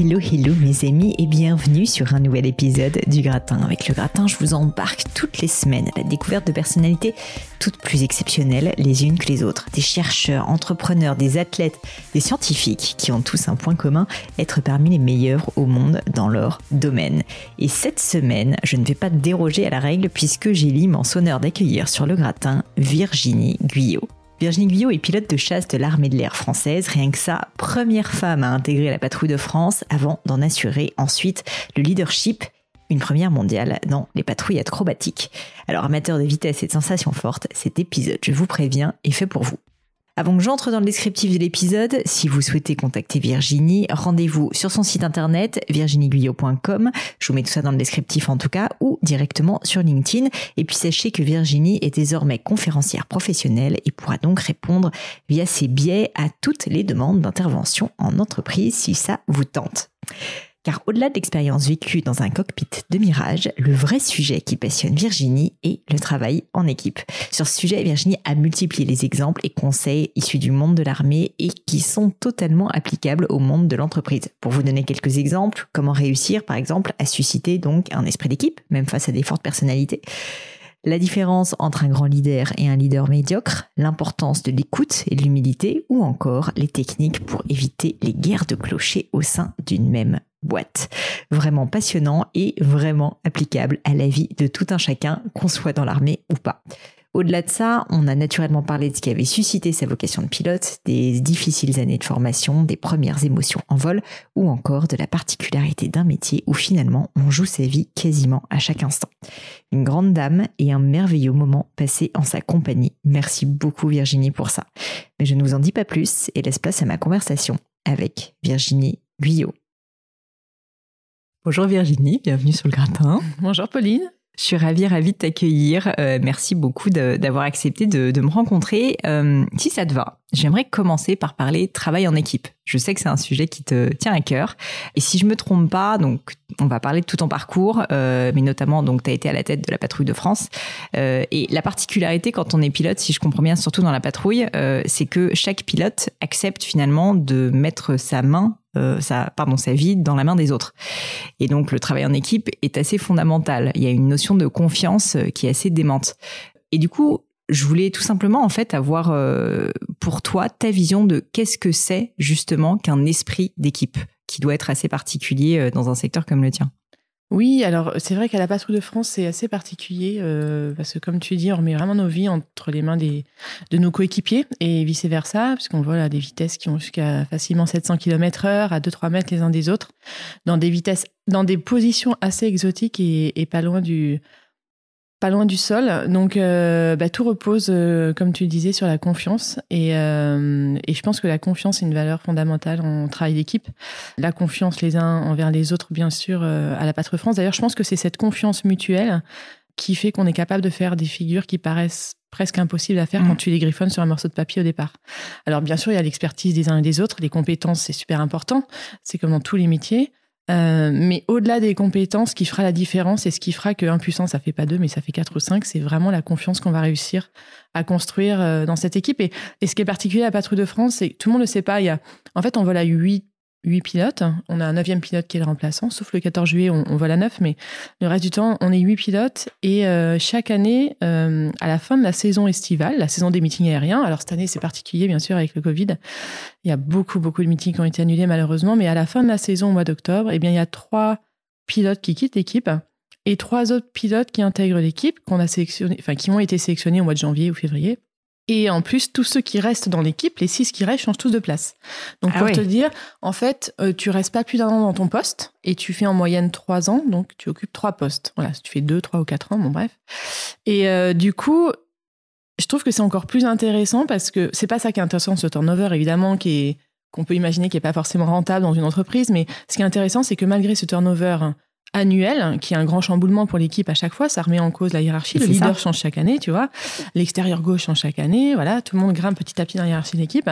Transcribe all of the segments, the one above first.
Hello, hello mes amis et bienvenue sur un nouvel épisode du Gratin. Avec le Gratin, je vous embarque toutes les semaines à la découverte de personnalités toutes plus exceptionnelles les unes que les autres. Des chercheurs, entrepreneurs, des athlètes, des scientifiques qui ont tous un point commun, être parmi les meilleurs au monde dans leur domaine. Et cette semaine, je ne vais pas déroger à la règle puisque j'ai l'immense honneur d'accueillir sur le Gratin Virginie Guyot. Virginie Guyot est pilote de chasse de l'armée de l'air française, rien que ça, première femme à intégrer la patrouille de France avant d'en assurer ensuite le leadership une première mondiale dans les patrouilles acrobatiques. Alors amateur de vitesse et de sensations fortes, cet épisode, je vous préviens, est fait pour vous. Avant que j'entre dans le descriptif de l'épisode, si vous souhaitez contacter Virginie, rendez-vous sur son site internet virginieguillot.com. Je vous mets tout ça dans le descriptif en tout cas, ou directement sur LinkedIn. Et puis sachez que Virginie est désormais conférencière professionnelle et pourra donc répondre via ses biais à toutes les demandes d'intervention en entreprise si ça vous tente. Car au-delà de l'expérience vécue dans un cockpit de Mirage, le vrai sujet qui passionne Virginie est le travail en équipe. Sur ce sujet, Virginie a multiplié les exemples et conseils issus du monde de l'armée et qui sont totalement applicables au monde de l'entreprise. Pour vous donner quelques exemples, comment réussir par exemple à susciter donc un esprit d'équipe, même face à des fortes personnalités la différence entre un grand leader et un leader médiocre, l'importance de l'écoute et de l'humilité, ou encore les techniques pour éviter les guerres de clochers au sein d'une même boîte. Vraiment passionnant et vraiment applicable à la vie de tout un chacun, qu'on soit dans l'armée ou pas. Au-delà de ça, on a naturellement parlé de ce qui avait suscité sa vocation de pilote, des difficiles années de formation, des premières émotions en vol, ou encore de la particularité d'un métier où finalement on joue sa vie quasiment à chaque instant. Une grande dame et un merveilleux moment passé en sa compagnie. Merci beaucoup Virginie pour ça. Mais je ne vous en dis pas plus et laisse place à ma conversation avec Virginie Guyot. Bonjour Virginie, bienvenue sur le gratin. Bonjour Pauline. Je suis ravie, ravie de t'accueillir. Euh, merci beaucoup d'avoir accepté de, me rencontrer. Euh, si ça te va, j'aimerais commencer par parler travail en équipe. Je sais que c'est un sujet qui te tient à cœur. Et si je me trompe pas, donc on va parler de tout ton parcours, euh, mais notamment donc tu as été à la tête de la patrouille de France. et la particularité quand on est pilote, si je comprends bien, surtout dans la patrouille, c'est que chaque pilote accepte finalement de mettre sa main euh, sa, pardon, sa vie dans la main des autres. Et donc le travail en équipe est assez fondamental. Il y a une notion de confiance euh, qui est assez démente. Et du coup, je voulais tout simplement en fait avoir euh, pour toi ta vision de qu'est-ce que c'est justement qu'un esprit d'équipe qui doit être assez particulier dans un secteur comme le tien. Oui, alors c'est vrai qu'à la Patrouille de France, c'est assez particulier euh, parce que comme tu dis, on remet vraiment nos vies entre les mains de nos coéquipiers et vice-versa, puisqu'on voit là, des vitesses qui ont jusqu'à facilement 700 km heure à 2-3 mètres les uns des autres, dans des vitesses, dans des positions assez exotiques et pas loin du, pas loin du sol. Donc, euh, bah, tout repose, euh, comme tu le disais, sur la confiance. Et, euh, et, je pense que la confiance est une valeur fondamentale en travail d'équipe. La confiance les uns envers les autres, bien sûr, à la Patrie France. D'ailleurs, je pense que c'est cette confiance mutuelle qui fait qu'on est capable de faire des figures qui paraissent presque impossibles à faire quand mmh. tu les griffonnes sur un morceau de papier au départ. Alors, bien sûr, il y a l'expertise des uns et des autres. Les compétences, c'est super important. C'est comme dans tous les métiers. Euh, mais au-delà des compétences, ce qui fera la différence et ce qui fera que 1 puissant, ça fait pas 2, mais ça fait 4 ou 5, c'est vraiment la confiance qu'on va réussir à construire euh, dans cette équipe. Et, ce qui est particulier à Patrouille de France, c'est que tout le monde ne le sait pas. Il y a, en fait, on vole à 8 huit pilotes. On a un neuvième pilote qui est le remplaçant, sauf le 14 juillet, on, on vole à neuf, mais le reste du temps, on est huit pilotes. Et euh, chaque année, euh, à la fin de la saison estivale, la saison des meetings aériens, alors cette année c'est particulier bien sûr avec le Covid, il y a beaucoup beaucoup de meetings qui ont été annulés malheureusement, mais à la fin de la saison au mois d'octobre, eh bien il y a trois pilotes qui quittent l'équipe et trois autres pilotes qui intègrent l'équipe, qu'on a sélectionné, enfin qui ont été sélectionnés au mois de janvier ou février. Et en plus, tous ceux qui restent dans l'équipe, les six qui restent, changent tous de place. Donc, Ah pour te dire, en fait, euh, tu restes pas plus d'un an dans ton poste et tu fais en moyenne trois ans, donc tu occupes trois postes. Voilà, si tu fais deux, trois ou quatre ans, bon bref. Et euh, du coup, je trouve que c'est encore plus intéressant parce que c'est pas ça qui est intéressant, ce turnover, évidemment, qui est qu'on peut imaginer qui est pas forcément rentable dans une entreprise, mais ce qui est intéressant, c'est que malgré ce turnover annuel, qui est un grand chamboulement pour l'équipe à chaque fois, ça remet en cause la hiérarchie. Le leader ça. change chaque année, tu vois. L'extérieur gauche change chaque année. Voilà, tout le monde grimpe petit à petit dans la hiérarchie de l'équipe.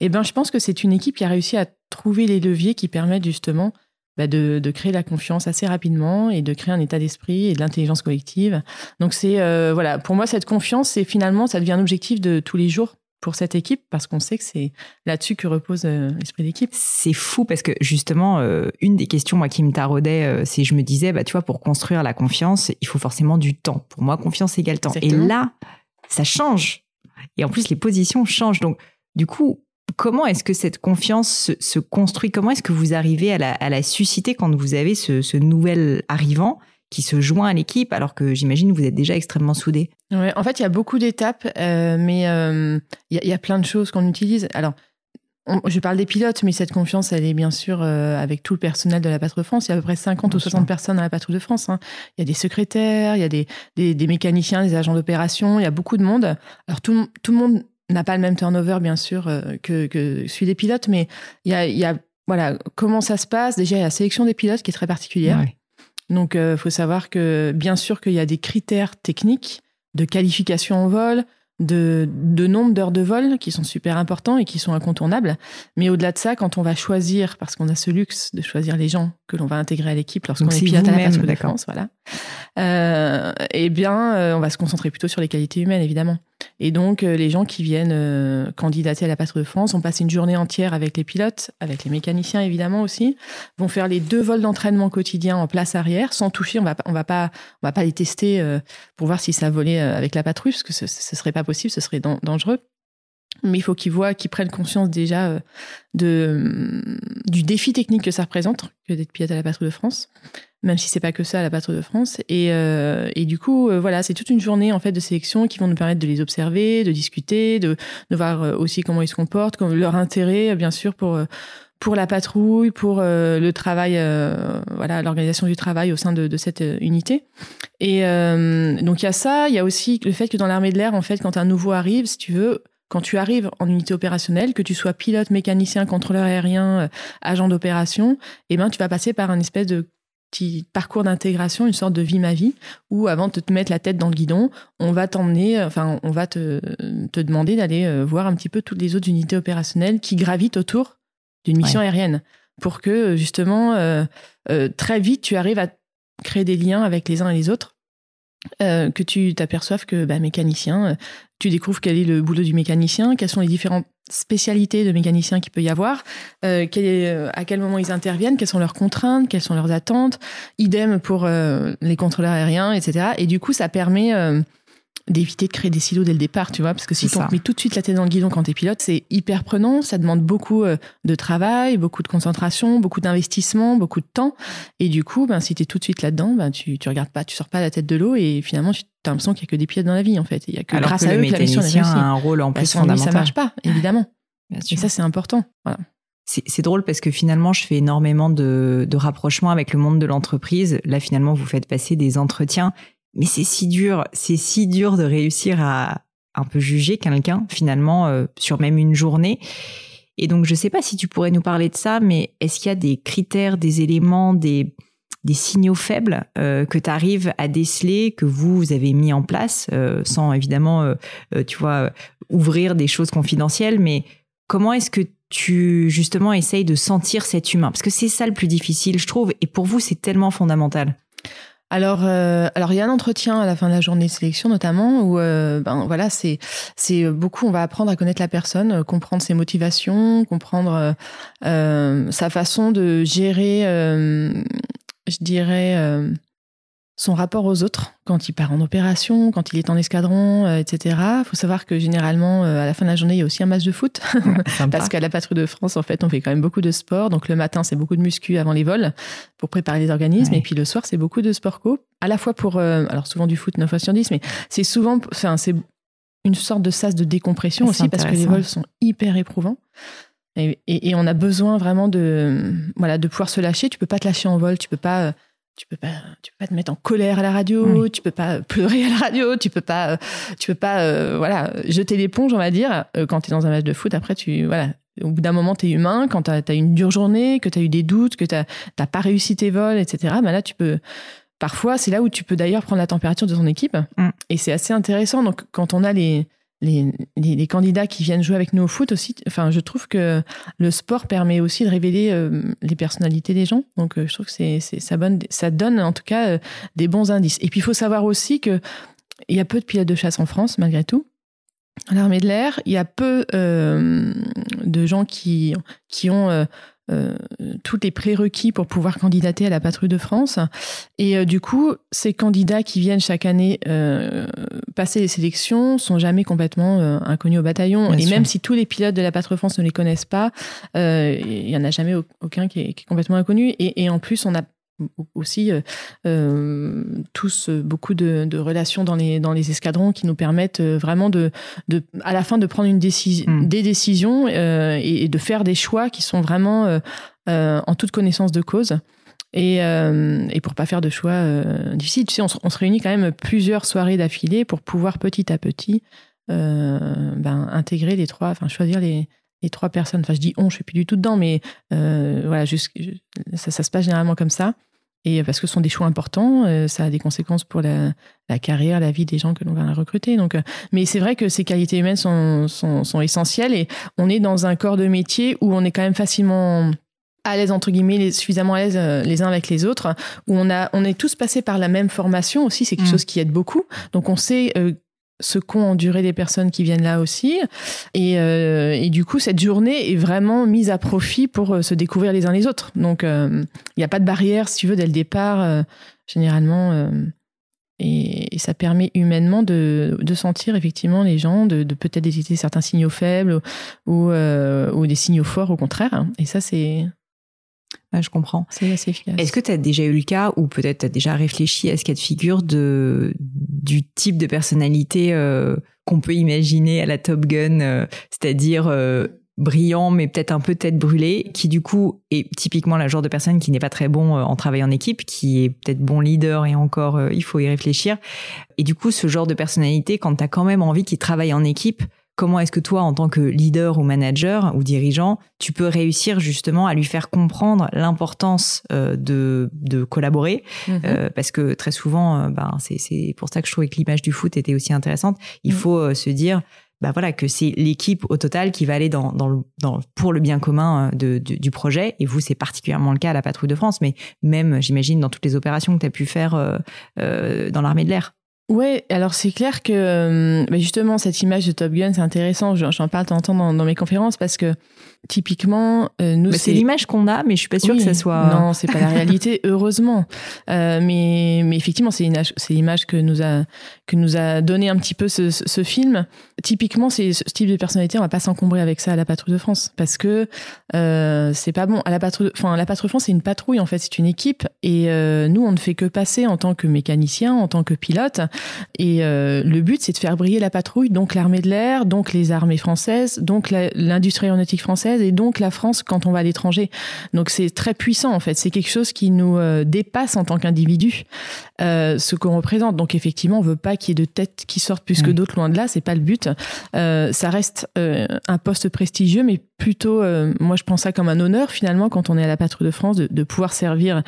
Et ben, je pense que c'est une équipe qui a réussi à trouver les leviers qui permettent justement bah, de, de créer la confiance assez rapidement et de créer un état d'esprit et de l'intelligence collective. Donc c'est euh, voilà, pour moi cette confiance, c'est finalement ça devient un objectif de tous les jours pour cette équipe parce qu'on sait que c'est là-dessus que repose euh, l'esprit d'équipe. C'est fou parce que justement, euh, une des questions moi qui me taraudait, euh, c'est je me disais, bah tu vois, pour construire la confiance, il faut forcément du temps. Pour moi, confiance égale temps. Exactement. Et là, ça change. Et en plus, les positions changent. Donc, du coup, comment est-ce que cette confiance se, se construit? Comment est-ce que vous arrivez à la, à la susciter quand vous avez ce, ce nouvel arrivant? Qui se joint à l'équipe alors que j'imagine vous êtes déjà extrêmement soudés Ouais, en fait, il y a beaucoup d'étapes, euh, mais euh, il y, a- il y a plein de choses qu'on utilise. Alors, on- je parle des pilotes, mais cette confiance, elle est bien sûr euh, avec tout le personnel de la Patrouille de France. Il y a à peu près 50 Bien ou sûr. 60 personnes à la Patrouille de France. hein. Il y a des secrétaires, il y a des, des, des mécaniciens, des agents d'opération, il y a beaucoup de monde. Alors, tout, le- tout le monde n'a pas le même turnover, bien sûr, que, que celui des pilotes, mais il y a, il y a voilà, comment ça se passe? Déjà, il y a la sélection des pilotes qui est très particulière. Ouais. Donc, il faut savoir que, bien sûr, qu'il y a des critères techniques de qualification en vol, de, de nombre d'heures de vol qui sont super importants et qui sont incontournables. Mais au-delà de ça, quand on va choisir, parce qu'on a ce luxe de choisir les gens que l'on va intégrer à l'équipe lorsqu'on est pilote à la patrouille de. France, voilà. Euh, eh bien, euh, on va se concentrer plutôt sur les qualités humaines, évidemment. Et donc, euh, les gens qui viennent euh, candidater à la patrouille de France ont passé une journée entière avec les pilotes, avec les mécaniciens, évidemment aussi, vont faire les deux vols d'entraînement quotidiens en place arrière, sans toucher. On va, on va pas, on va pas les tester euh, pour voir si ça volait avec la patrouille, parce que ce, ce serait pas possible, ce serait dan- dangereux. Mais il faut qu'ils voient, qu'ils prennent conscience déjà de, du défi technique que ça représente que d'être pilote à la patrouille de France, même si c'est pas que ça la patrouille de France. Et, euh, et du coup, euh, voilà, c'est toute une journée en fait de sélection qui vont nous permettre de les observer, de discuter, de, de voir euh, aussi comment ils se comportent, comme leur intérêt, euh, bien sûr, pour euh, pour la patrouille, pour euh, le travail, voilà, l'organisation du travail au sein de, de cette unité. Et donc il y a ça, il y a aussi le fait que dans l'armée de l'air, en fait, quand un nouveau arrive, si tu veux, quand tu arrives en unité opérationnelle, que tu sois pilote, mécanicien, contrôleur aérien, agent d'opération, eh ben tu vas passer par un espèce de petit parcours d'intégration, une sorte de vie ma vie, où avant de te mettre la tête dans le guidon, on va t'emmener, enfin on va te, te demander d'aller euh, voir un petit peu toutes les autres unités opérationnelles qui gravitent autour d'une mission aérienne, pour que euh, justement euh, euh, très vite tu arrives à créer des liens avec les uns et les autres, euh, que tu t'aperçoives que bah, mécanicien, tu découvres quel est le boulot du mécanicien, quelles sont les différentes spécialités de mécanicien qu'il peut y avoir, euh, euh, à quel moment ils interviennent, quelles sont leurs contraintes, quelles sont leurs attentes, idem pour euh, les contrôleurs aériens, etc. Et du coup, ça permet d'éviter de créer des silos dès le départ, tu vois, parce que si tu mets tout de suite la tête dans le guidon quand t'es pilote, c'est hyper prenant, ça demande beaucoup euh, de travail, beaucoup de concentration, beaucoup d'investissement, beaucoup de temps, et du coup, ben, si t'es tout de suite là-dedans, ben, tu, tu regardes pas, tu sors pas la tête de l'eau, et finalement, tu as l'impression qu'il y a que des pilotes dans la vie, en fait. Il y a que Alors grâce que à eux que la mission est a un rôle en plus sans lui, ça marche pas, évidemment. Bien Et ça, c'est important. Voilà. C'est drôle parce que finalement, je fais énormément de, de rapprochements avec le monde de l'entreprise. Là, finalement, vous faites passer des entretiens, mais c'est si dur, c'est si dur de réussir à un peu juger quelqu'un finalement euh, sur même une journée. Et donc, je sais pas si tu pourrais nous parler de ça, mais est-ce qu'il y a des critères, des éléments, des des signaux faibles euh, que tu arrives à déceler, que vous, avez mis en place, euh, sans évidemment, tu vois, ouvrir des choses confidentielles, mais comment est-ce que tu justement essayes de sentir cet humain? Parce que c'est ça le plus difficile, je trouve, et pour vous, c'est tellement fondamental. Alors, euh, alors il y a un entretien à la fin de la journée de sélection notamment où, euh, ben voilà, c'est c'est beaucoup. On va apprendre à connaître la personne, euh, comprendre ses motivations, comprendre sa façon de gérer, je dirais son rapport aux autres quand il part en opération, quand il est en escadron, euh, etc. Il faut savoir que généralement, euh, à la fin de la journée, il y a aussi un match de foot. Parce qu'à la patrouille de France, en fait, on fait quand même beaucoup de sport. Donc le matin, c'est beaucoup de muscu avant les vols pour préparer les organismes. Et puis le soir, c'est beaucoup de sport co. À la fois pour, euh, alors souvent du foot 9 fois sur 10, mais c'est souvent, enfin, c'est une sorte de sas de décompression aussi parce que les vols sont hyper éprouvants. Et, et, on a besoin vraiment de, voilà, de pouvoir se lâcher. Tu peux pas te lâcher en vol, tu peux pas tu peux pas tu peux pas te mettre en colère à la radio tu peux pas pleurer à la radio tu peux pas tu peux pas euh, voilà jeter l'éponge on va dire euh, quand tu es dans un match de foot. Après tu voilà au bout d'un moment tu es humain quand tu as, une dure journée que tu as eu des doutes que tu n'as pas réussi tes vols etc ben là tu peux parfois c'est là où tu peux d'ailleurs prendre la température de ton équipe. Mm. et c'est assez intéressant. Donc quand on a les les, candidats qui viennent jouer avec nous au foot aussi. Enfin, je trouve que le sport permet aussi de révéler euh, les personnalités des gens. Donc, euh, je trouve que ça, bonne, ça donne en tout cas euh, des bons indices. Et puis, il faut savoir aussi que il y a peu de pilotes de chasse en France, malgré tout. L'armée de l'air, il y a peu de gens qui, qui ont euh, tous les prérequis pour pouvoir candidater à la patrouille de France. Et euh, du coup, ces candidats qui viennent chaque année euh, passer les sélections sont jamais complètement inconnus au bataillon. et même si tous les pilotes de la patrouille de France ne les connaissent pas, il y en a jamais aucun qui est, complètement inconnu. Et, et, en plus, on a aussi euh, euh, tous euh, beaucoup de, relations dans les, dans les escadrons qui nous permettent vraiment de, de à la fin de prendre une décision, mm. des décisions et, de faire des choix qui sont vraiment en toute connaissance de cause. Et, et pour pas faire de choix difficiles, tu sais, on se, réunit quand même plusieurs soirées d'affilée pour pouvoir petit à petit ben, intégrer les trois, enfin choisir les, les trois personnes. Enfin, je dis on, je suis plus du tout dedans, mais voilà, juste, ça, ça, se passe généralement comme ça. Et parce que ce sont des choix importants, euh, ça a des conséquences pour la, la, carrière, la vie des gens que l'on va recruter. Donc, euh, mais c'est vrai que ces qualités humaines sont, sont, sont, essentielles et on est dans un corps de métier où on est quand même facilement à l'aise entre guillemets, suffisamment à l'aise euh, les uns avec les autres, où on a, on est tous passés par la même formation aussi, c'est quelque mmh. chose qui aide beaucoup. Donc on sait ce qu'ont enduré les personnes qui viennent là aussi. Et, euh, et, du coup, cette journée est vraiment mise à profit pour euh, se découvrir les uns les autres. Donc, euh, il n'y a pas de barrière, si tu veux, dès le départ, généralement. Et, ça permet humainement de, de, sentir effectivement les gens, de, de peut-être détecter certains signaux faibles ou, ou des signaux forts au contraire. Et ça, c'est je comprends. C'est assez efficace. Est-ce que tu as déjà eu le cas ou peut-être tu as déjà réfléchi à ce cas de figure de, du type de personnalité euh, qu'on peut imaginer à la Top Gun, euh, c'est-à-dire euh, brillant mais peut-être un peu tête brûlée, qui du coup est typiquement la genre de personne qui n'est pas très bon en travail en équipe, qui est peut-être bon leader et encore il faut y réfléchir. Et du coup, ce genre de personnalité, quand tu as quand même envie qu'il travaille en équipe, comment est-ce que toi, en tant que leader ou manager ou dirigeant, tu peux réussir justement à lui faire comprendre l'importance euh, de, de collaborer? Mhm. euh, Parce que très souvent, euh, ben, c'est pour ça que je trouvais que l'image du foot était aussi intéressante. Il mhm. faut se dire, bah voilà, que c'est l'équipe au total qui va aller dans, dans, dans pour le bien commun de, du projet. Et vous, c'est particulièrement le cas à la Patrouille de France, mais même, j'imagine, dans toutes les opérations que tu as pu faire dans l'armée de l'air. Ouais, alors c'est clair que euh, bah, justement cette image de Top Gun, c'est intéressant. J'en parle de temps en dans, mes conférences parce que typiquement, euh, nous, bah, c'est l'image qu'on a, mais je suis pas sûre que ça soit. Non, c'est pas la réalité, heureusement. Euh, mais, mais effectivement, c'est c'est l'image que nous a que nous a donné un petit peu ce, ce film. Typiquement, c'est ce type de personnalité, on va pas s'encombrer avec ça à la patrouille de France parce que euh, c'est pas bon. À la patrouille, enfin la patrouille de France, c'est une patrouille en fait, c'est une équipe et euh, nous, on ne fait que passer en tant que mécanicien, en tant que pilote. Et euh, le but, c'est de faire briller la patrouille, donc l'armée de l'air, donc les armées françaises, donc l'industrie aéronautique française et donc la France quand on va à l'étranger. Donc c'est très puissant en fait. C'est quelque chose qui nous euh, dépasse en tant qu'individu, euh, ce qu'on représente. Donc effectivement, on veut pas qu'il y ait de têtes qui sortent plus que d'autres loin de là. C'est pas le but. Euh, ça reste un poste prestigieux, mais plutôt, euh, moi je pense ça comme un honneur finalement quand on est à la patrouille de France de, de pouvoir servir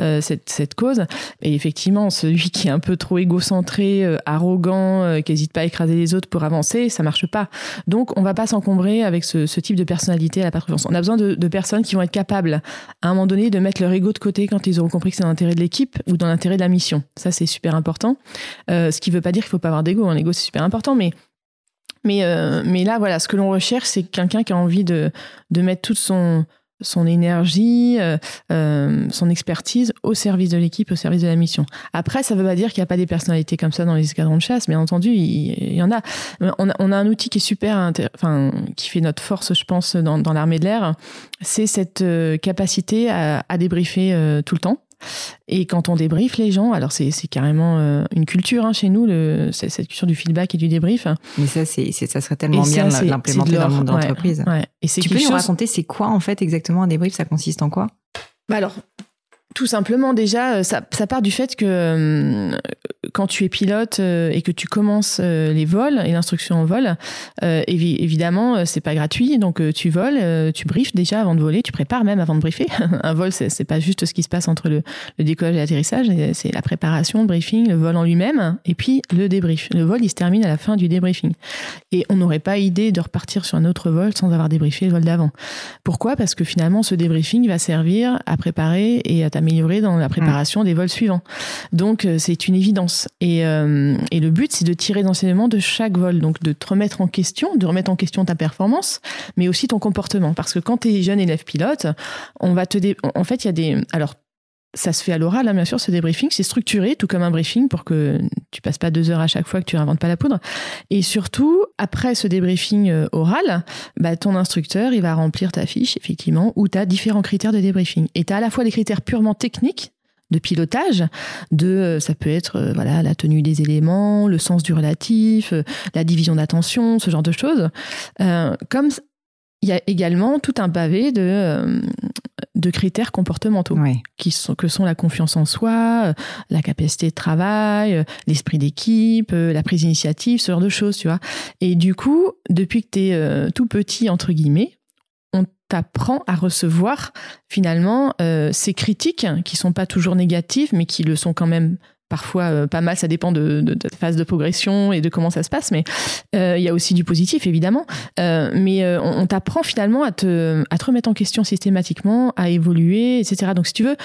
euh, cette, cette, cause. Et effectivement, celui qui est un peu trop égocentré, euh, arrogant, qui n'hésite pas à écraser les autres pour avancer, ça marche pas. Donc on va pas s'encombrer avec ce, ce, type de personnalité à la patrouille de France. On a besoin de, de, personnes qui vont être capables à un moment donné de mettre leur ego de côté quand ils auront compris que c'est dans l'intérêt de l'équipe ou dans l'intérêt de la mission. Ça c'est super important. ce qui veut pas dire qu'il faut pas avoir d'ego. Un ego c'est super important, mais mais, euh, mais là, voilà, ce que l'on recherche, c'est quelqu'un qui a envie de, de mettre toute son, son énergie, euh, euh, son expertise au service de l'équipe, au service de la mission. Après, ça ne veut pas dire qu'il n'y a pas des personnalités comme ça dans les escadrons de chasse. Bien entendu, il, y en a. On, a. on a un outil qui est super, enfin, qui fait notre force, je pense, dans, dans l'armée de l'air. C'est cette capacité à, à débriefer tout le temps. Et quand on débriefe les gens, alors c'est carrément euh, une culture hein, chez nous, le, cette culture du feedback et du débrief. Mais ça, c'est ça serait tellement bien de l'implémenter dans le monde d'entreprise. Ouais, Et tu peux nous raconter, c'est quoi en fait exactement un débrief? Ça consiste en quoi? Bah alors, tout simplement, déjà, euh, ça, ça, part du fait que euh, quand tu es pilote euh, et que tu commences les vols et l'instruction en vol, évidemment, c'est pas gratuit. Donc, tu voles, tu briefes déjà avant de voler, tu prépares même avant de briefer. Un vol, c'est pas juste ce qui se passe entre le, le décollage et l'atterrissage, c'est la préparation, le briefing, le vol en lui-même, et puis le débrief. Le vol, il se termine à la fin du débriefing. Et on n'aurait pas idée de repartir sur un autre vol sans avoir débriefé le vol d'avant. Pourquoi? Parce que finalement, ce débriefing va servir à préparer et à améliorer dans la préparation des vols suivants. Donc euh, c'est une évidence. Et, euh, et le but, c'est de tirer d'enseignement de chaque vol, donc de te remettre en question, de remettre en question ta performance, mais aussi ton comportement. Parce que quand tu es jeune élève pilote, on va te... En fait, il y a des... Alors, ça se fait à l'oral, hein, bien sûr, ce débriefing. C'est structuré, tout comme un briefing, pour que tu passes pas deux heures à chaque fois, que tu n'inventes pas la poudre. Et surtout, après ce débriefing euh, oral, bah, ton instructeur, il va remplir ta fiche, effectivement, où tu as différents critères de débriefing. Et tu as à la fois les critères purement techniques, de pilotage, de euh, ça peut être euh, voilà la tenue des éléments, le sens du relatif, la division d'attention, ce genre de choses. comme il y a également tout un pavé de, de critères comportementaux, qui sont, que sont la confiance en soi, euh, la capacité de travail, euh, l'esprit d'équipe, la prise d'initiative, ce genre de choses, tu vois. Et du coup, depuis que tu es tout petit, entre guillemets, on t'apprend à recevoir finalement ces critiques qui sont pas toujours négatives, mais qui le sont quand même parfois euh, pas mal, ça dépend de, de, de, phase de progression et de comment ça se passe, mais euh, il y a aussi du positif évidemment. Euh, mais on, on t'apprend finalement à te, à te remettre en question systématiquement, à évoluer, etc. Donc si tu veux,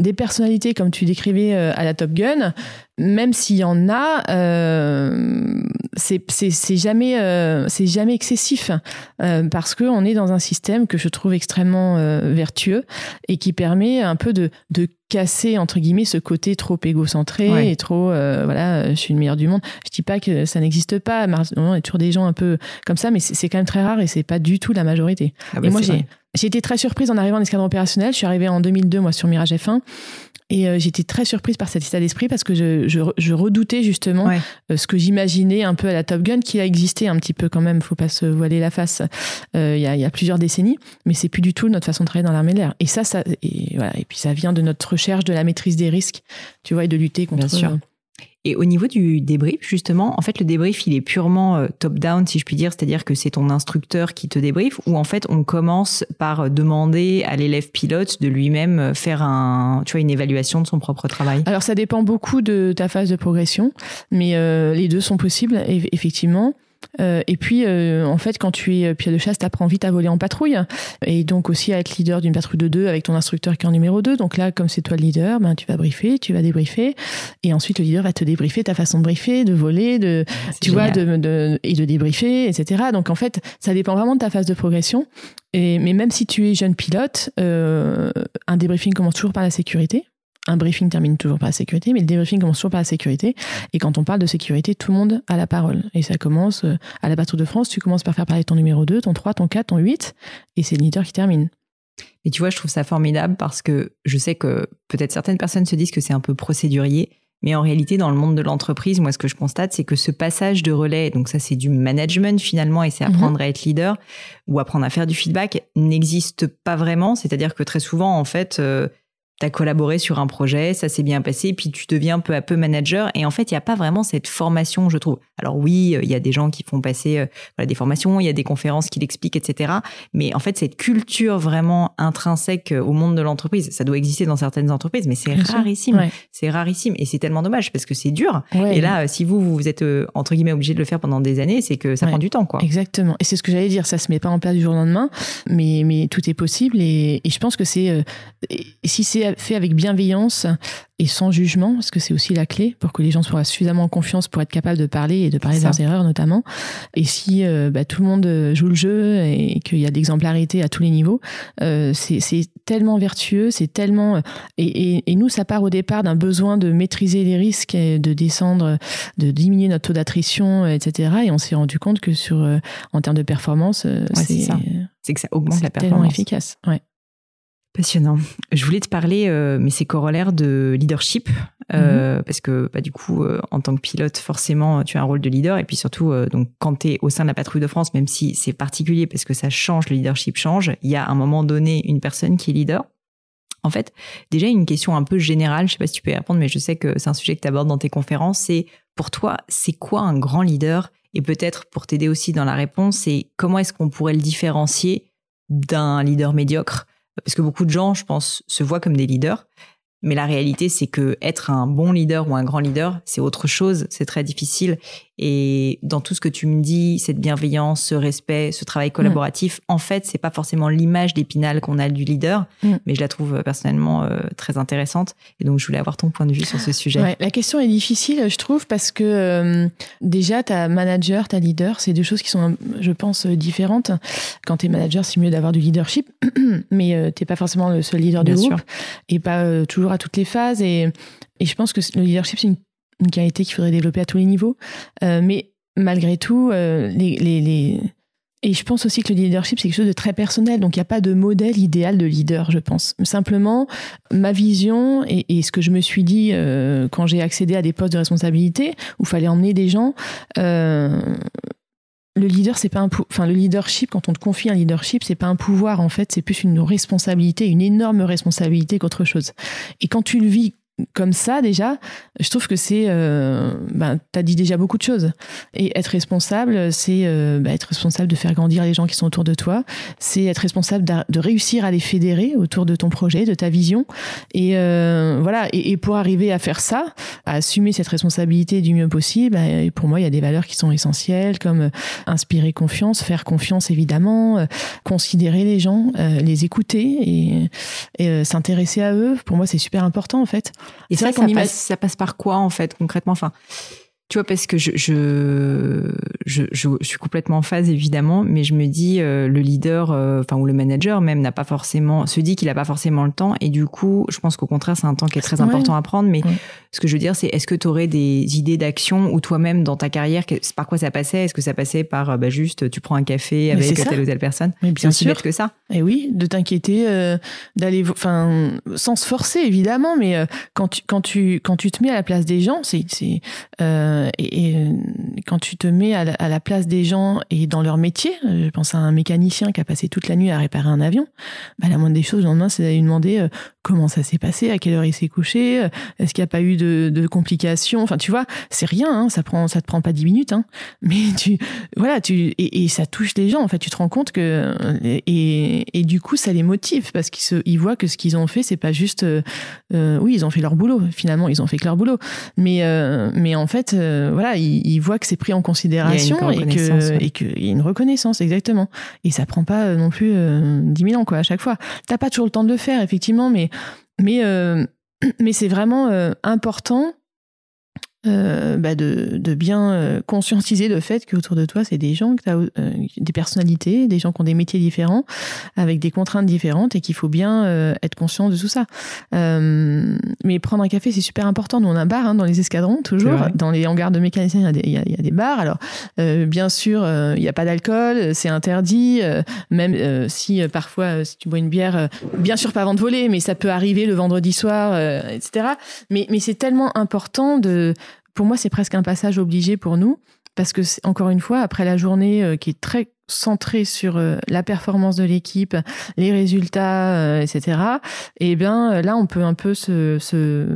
des personnalités comme tu décrivais à la Top Gun, même s'il y en a, euh, c'est jamais, euh, c'est jamais excessif euh, parce que on est dans un système que je trouve extrêmement euh, vertueux et qui permet un peu de, de casser entre guillemets ce côté trop égocentré et trop euh, voilà je suis le meilleur du monde. Je dis pas que ça n'existe pas. Il y a toujours des gens un peu comme ça mais c'est quand même très rare et c'est pas du tout la majorité. Ah bah et moi j'ai j'ai été très surprise en arrivant en escadron opérationnel. Je suis arrivée en 2002, moi, sur Mirage F1. Et euh, j'étais très surprise par cet état d'esprit parce que je, je, je redoutais justement euh, ce que j'imaginais un peu à la Top Gun, qui a existé un petit peu quand même, faut pas se voiler la face, euh, il y, a, y, a, plusieurs décennies, mais c'est plus du tout notre façon de travailler dans l'armée de l'air. Et ça, ça et, voilà, et puis ça vient de notre recherche de la maîtrise des risques, tu vois, et de lutter contre... Bien sûr. Et au niveau du débrief, justement, en fait, le débrief, il est purement euh, top-down, si je puis dire, c'est-à-dire que c'est ton instructeur qui te débriefe, ou en fait, on commence par demander à l'élève pilote de lui-même euh, faire un, tu vois, une évaluation de son propre travail. Alors, ça dépend beaucoup de ta phase de progression, mais euh, les deux sont possibles, effectivement. Euh, et puis, euh, en fait, quand tu es pied de chasse, tu apprends vite à voler en patrouille. Et donc aussi à être leader d'une patrouille de deux avec ton instructeur qui est en numéro 2. Donc là, comme c'est toi le leader, ben, tu vas briefer, tu vas débriefer. Et ensuite, le leader va te débriefer ta façon de briefer, de voler, de, tu vois, de, de, et de débriefer, etc. Donc en fait, ça dépend vraiment de ta phase de progression. Et, mais même si tu es jeune pilote, euh, un débriefing commence toujours par la sécurité un briefing termine toujours par la sécurité, mais le débriefing commence toujours par la sécurité. Et quand on parle de sécurité, tout le monde a la parole. Et ça commence euh, à la patrouille de France, tu commences par faire parler ton numéro 2, ton 3, ton 4, ton 8, et c'est le leader qui termine. Et tu vois, je trouve ça formidable parce que je sais que peut-être certaines personnes se disent que c'est un peu procédurier, mais en réalité, dans le monde de l'entreprise, moi, ce que je constate, c'est que ce passage de relais, donc ça, c'est du management finalement, et c'est apprendre à être leader ou apprendre à faire du feedback, n'existe pas vraiment. C'est-à-dire que très souvent, en fait, euh, tu as collaboré sur un projet, ça s'est bien passé, puis tu deviens peu à peu manager. Et en fait, il n'y a pas vraiment cette formation, je trouve. Alors oui, il y a des gens qui font passer voilà, des formations, il y a des conférences qui l'expliquent, etc. Mais en fait, cette culture vraiment intrinsèque au monde de l'entreprise, ça doit exister dans certaines entreprises, mais c'est rarissime. C'est rarissime. Et c'est tellement dommage parce que c'est dur. et là, si vous, vous êtes, entre guillemets, obligé de le faire pendant des années, c'est que ça prend du temps, quoi. Exactement. Et c'est ce que j'allais dire. Ça se met pas en place du jour au lendemain, mais, mais tout est possible. Et, et je pense que c'est, euh, si c'est fait avec bienveillance et sans jugement, parce que c'est aussi la clé pour que les gens soient suffisamment en confiance pour être capables de parler et de parler de leurs erreurs notamment. Et si euh, bah, tout le monde joue le jeu et qu'il y a de l'exemplarité à tous les niveaux, euh, c'est tellement vertueux, c'est tellement et, et, et, nous ça part au départ d'un besoin de maîtriser les risques, et de descendre, de diminuer notre taux d'attrition, etc. Et on s'est rendu compte que sur en termes de performance, c'est c'est que ça augmente la performance. Tellement efficace. Ouais. Passionnant. Je voulais te parler, euh, mais c'est corollaire de leadership, euh, mhm. parce que bah, du coup, euh, en tant que pilote, forcément, tu as un rôle de leader, et puis surtout, donc quand tu es au sein de la patrouille de France, même si c'est particulier parce que ça change, le leadership change, il y a à un moment donné une personne qui est leader. En fait, déjà une question un peu générale, je sais pas si tu peux y répondre, mais je sais que c'est un sujet que tu abordes dans tes conférences, c'est pour toi, c'est quoi un grand leader? Et peut-être pour t'aider aussi dans la réponse, c'est comment est-ce qu'on pourrait le différencier d'un leader médiocre parce que beaucoup de gens, je pense, se voient comme des leaders, mais la réalité, c'est que être un bon leader ou un grand leader, c'est autre chose, c'est très difficile. Et dans tout ce que tu me dis, cette bienveillance, ce respect, ce travail collaboratif, en fait, c'est pas forcément l'image d'épinal qu'on a du leader, mm. mais je la trouve euh, personnellement euh, très intéressante. Et donc, je voulais avoir ton point de vue sur ce sujet. Ouais, la question est difficile, je trouve, parce que euh, déjà, ta manager, ta leader, c'est deux choses qui sont, je pense, différentes. Quand tu es manager, c'est mieux d'avoir du leadership, mais t'es pas forcément le seul leader du groupe et pas toujours à toutes les phases. Et, et je pense que le leadership, c'est une une qualité qu'il faudrait développer à tous les niveaux. Euh, mais malgré tout, euh, les, les, Et je pense aussi que le leadership, c'est quelque chose de très personnel. Donc, il n'y a pas de modèle idéal de leader, je pense. Simplement, ma vision et, ce que je me suis dit euh, quand j'ai accédé à des postes de responsabilité où il fallait emmener des gens. le leader, c'est pas un, enfin le leadership. Quand on te confie un leadership, c'est pas un pouvoir en fait, c'est plus une responsabilité, une énorme responsabilité qu'autre chose. Et quand tu le vis comme ça déjà, je trouve que c'est, euh, ben, t'as dit déjà beaucoup de choses. Et être responsable, c'est euh, ben, être responsable de faire grandir les gens qui sont autour de toi. C'est être responsable de réussir à les fédérer autour de ton projet, de ta vision. Et euh, voilà. Et, pour arriver à faire ça, à assumer cette responsabilité du mieux possible, ben, pour moi, il y a des valeurs qui sont essentielles, comme inspirer confiance, faire confiance évidemment, considérer les gens, les écouter et s'intéresser à eux. Pour moi, c'est super important en fait. Et ça, ça, passe, ça passe par quoi en fait concrètement? Enfin, tu vois, parce que je, je, je, je, suis complètement en phase, évidemment, mais je me dis, euh, le leader, euh, enfin, ou le manager même, n'a pas forcément, se dit qu'il n'a pas forcément le temps. Et du coup, je pense qu'au contraire, c'est un temps qui est très important à prendre. Mais ce que je veux dire, c'est est-ce que tu aurais des idées d'action ou toi-même, dans ta carrière, par quoi ça passait? Est-ce que ça passait par euh, bah, juste, tu prends un café avec telle ou telle personne? Mais bien aussi bête que ça. Et oui, de t'inquiéter, d'aller, enfin, sans se forcer, évidemment, mais quand, tu, quand, tu, quand tu te mets à la place des gens, c'est. Euh, et, euh, quand tu te mets à la, place des gens et dans leur métier, euh, je pense à un mécanicien qui a passé toute la nuit à réparer un avion, bah, la moindre des choses le lendemain, c'est d'aller lui demander comment ça s'est passé, à quelle heure il s'est couché, est-ce qu'il n'y a pas eu de, complications? Enfin, tu vois, c'est rien, hein, ça prend, ça te prend pas dix minutes, hein, mais tu, voilà, et, ça touche les gens. En fait, tu te rends compte que et, du coup, ça les motive parce qu'ils voient que ce qu'ils ont fait, c'est pas juste, oui, ils ont fait leur boulot. Finalement, ils ont fait que leur boulot, mais en fait euh, voilà, il, voit que c'est pris en considération et que et qu'il y a une reconnaissance exactement. Et ça prend pas euh, non plus euh, 10 000 ans quoi à chaque fois. T'as pas toujours le temps de le faire effectivement, mais mais euh, mais c'est vraiment important euh, bah de, de, bien euh, conscientiser le fait qu'autour de toi, c'est des gens, que as, euh, des personnalités, des gens qui ont des métiers différents, avec des contraintes différentes, et qu'il faut bien être conscient de tout ça. mais prendre un café, c'est super important. Nous, on a un bar hein, dans les escadrons, toujours. Dans les hangars de mécaniciens, il y a des, il y y a des bars. Alors, bien sûr, il n'y a pas d'alcool, c'est interdit. même si parfois, si tu bois une bière, bien sûr pas avant de voler, mais ça peut arriver le vendredi soir, etc. Mais, mais c'est tellement important de pour moi, c'est presque un passage obligé pour nous parce que encore une fois, après la journée qui est très centré sur euh, la performance de l'équipe, les résultats, euh, etc. Et eh bien euh, là, on peut un peu se, se,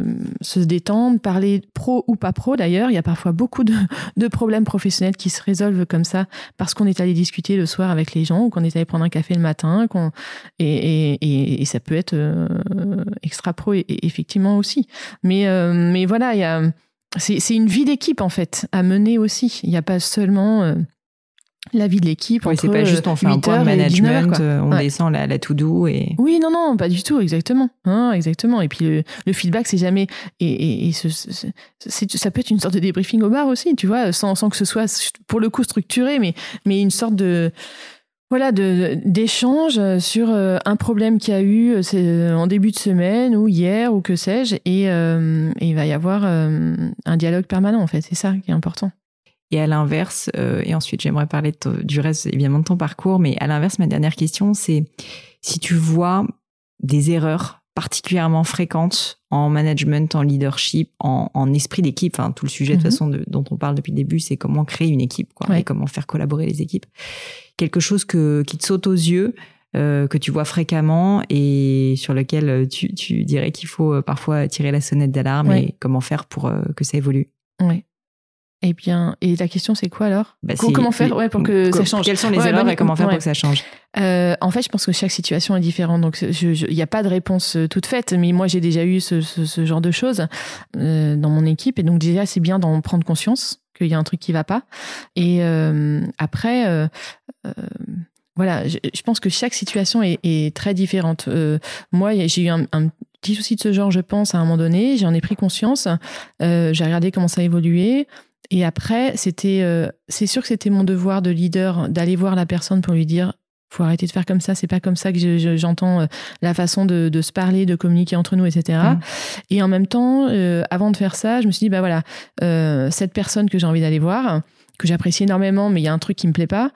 se détendre, parler pro ou pas pro d'ailleurs. Il y a parfois beaucoup de, de, problèmes professionnels qui se résolvent comme ça parce qu'on est allé discuter le soir avec les gens ou qu'on est allé prendre un café le matin. Qu'on, et, et, et, ça peut être extra pro effectivement aussi. Mais, mais voilà, il y a, c'est, une vie d'équipe en fait à mener aussi. Il n'y a pas seulement la vie de l'équipe. Oui, c'est pas juste on fait un point de management, euh, on descend la, la tout doux et. Oui, non, non, pas du tout, exactement, hein, exactement. Et puis le, feedback, c'est jamais et, et, ce, ça peut être une sorte de débriefing au bar aussi, tu vois, sans, sans que ce soit pour le coup structuré, mais mais une sorte de voilà de d'échange sur euh, un problème qu'il y a eu euh, en début de semaine ou hier ou que sais-je et, et il va y avoir un dialogue permanent en fait c'est ça qui est important et à l'inverse, euh, et ensuite j'aimerais parler du reste évidemment de ton parcours, mais à l'inverse, ma dernière question, c'est si tu vois des erreurs particulièrement fréquentes en management, en leadership, en, esprit d'équipe, enfin tout le sujet de toute mhm. façon dont on parle depuis le début, c'est comment créer une équipe, quoi, et comment faire collaborer les équipes. Quelque chose que, qui te saute aux yeux, euh, que tu vois fréquemment et sur lequel tu, tu dirais qu'il faut euh, parfois tirer la sonnette d'alarme et comment faire pour que ça évolue. Oui. Eh bien, et la question c'est quoi alors? Bah, Comment faire? Ouais, pour que ça change Quelles sont les erreurs et comment faire pour que ça change? Euh, En fait, je pense que chaque situation est différente, donc il n'y a pas de réponse euh, toute faite. Mais moi, j'ai déjà eu ce, ce, genre de choses euh, dans mon équipe, et donc déjà c'est bien d'en prendre conscience qu'il y a un truc qui va pas. Et euh, après. Euh, voilà, je, pense que chaque situation est, très différente. moi, j'ai eu un, petit souci de ce genre, je pense, à un moment donné. J'en ai pris conscience. j'ai regardé comment ça évoluait. Et après, c'était, euh, c'est sûr que c'était mon devoir de leader d'aller voir la personne pour lui dire faut arrêter de faire comme ça, c'est pas comme ça que j'entends euh, la façon de, de, se parler, de communiquer entre nous, etc. Mmh. Et en même temps, euh, avant de faire ça, je me suis dit, bah voilà, cette personne que j'ai envie d'aller voir, que j'apprécie énormément, mais il y a un truc qui me plaît pas,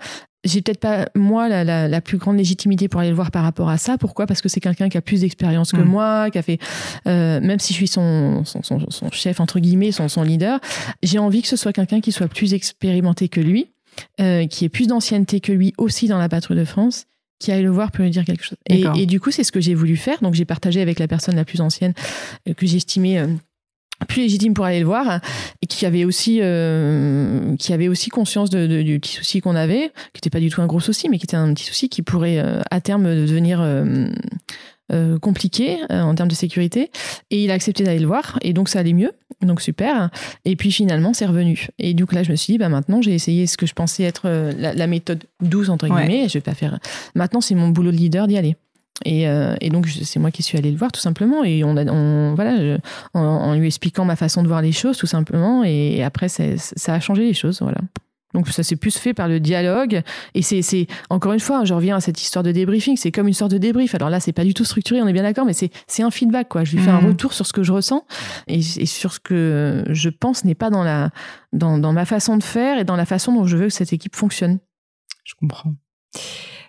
j'ai peut-être pas moi la, la, la, plus grande légitimité pour aller le voir par rapport à ça. Pourquoi? Parce que c'est quelqu'un qui a plus d'expérience que mm. moi, qui a fait, euh, même si je suis son, son, son, son, chef entre guillemets, son leader, j'ai envie que ce soit quelqu'un qui soit plus expérimenté que lui, euh, qui ait plus d'ancienneté que lui aussi dans la patrouille de France, qui aille le voir pour lui dire quelque chose. Et, et, du coup, c'est ce que j'ai voulu faire. Donc, j'ai partagé avec la personne la plus ancienne euh, que j'estimais euh, plus légitime pour aller le voir et qui avait aussi euh, qui avait aussi conscience de, de, du petit souci qu'on avait qui n'était pas du tout un gros souci mais qui était un petit souci qui pourrait euh, à terme devenir euh, euh compliqué en termes de sécurité. Et il a accepté d'aller le voir et donc ça allait mieux. Donc super. Et puis finalement c'est revenu. Et donc là je me suis dit bah maintenant j'ai essayé ce que je pensais être la, la méthode douce entre guillemets. Je vais pas faire. Maintenant c'est mon boulot de leader d'y aller et, euh, et, donc c'est moi qui suis allée le voir tout simplement. Et on, a, on voilà en, lui expliquant ma façon de voir les choses tout simplement. Et, après ça a changé les choses voilà. Donc ça s'est plus fait par le dialogue. Et c'est encore une fois je reviens à cette histoire de débriefing. C'est comme une sorte de débrief. Alors là c'est pas du tout structuré on est bien d'accord mais c'est c'est un feedback quoi. Je lui fais un mmh. retour sur ce que je ressens et, et sur ce que je pense n'est pas dans la dans, dans ma façon de faire et dans la façon dont je veux que cette équipe fonctionne. Je comprends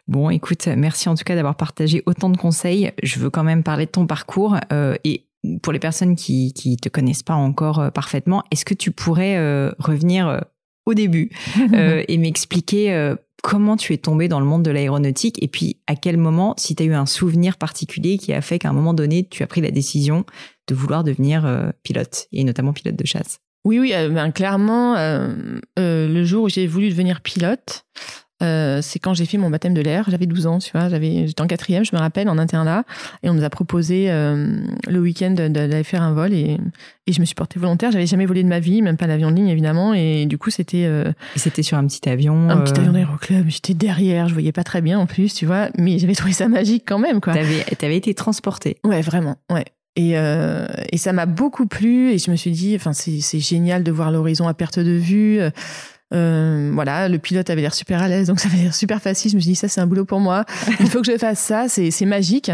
Bon, écoute, merci en tout cas d'avoir partagé autant de conseils. Je veux quand même parler de ton parcours euh, et pour les personnes qui qui te connaissent pas encore euh, parfaitement, est-ce que tu pourrais euh, revenir au début et m'expliquer comment tu es tombé dans le monde de l'aéronautique et puis à quel moment, si tu as eu un souvenir particulier qui a fait qu'à un moment donné, tu as pris la décision de vouloir devenir pilote et notamment pilote de chasse? Oui, oui, ben, clairement, le jour où j'ai voulu devenir pilote, euh, c'est quand j'ai fait mon baptême de l'air. J'avais 12 ans, tu vois. J'avais, j'étais en quatrième, je me rappelle, en internat. Et on nous a proposé euh, le week-end d'aller faire un vol. Et, et je me suis portée volontaire. J'avais jamais volé de ma vie, même pas l'avion de ligne, évidemment. Et du coup, c'était. Euh, c'était sur un petit avion. Un petit avion d'aéroclub. J'étais derrière. Je voyais pas très bien en plus, tu vois. Mais j'avais trouvé ça magique quand même, quoi. T'avais, t'avais été transportée. Ouais, vraiment. Ouais. Et, euh, et ça m'a beaucoup plu et je me suis dit, enfin c'est, c'est génial de voir l'horizon à perte de vue. Euh, voilà, le pilote avait l'air super à l'aise, donc ça avait l'air super facile. Je me suis dit, ça, c'est un boulot pour moi. Il faut que je fasse ça, c'est, magique.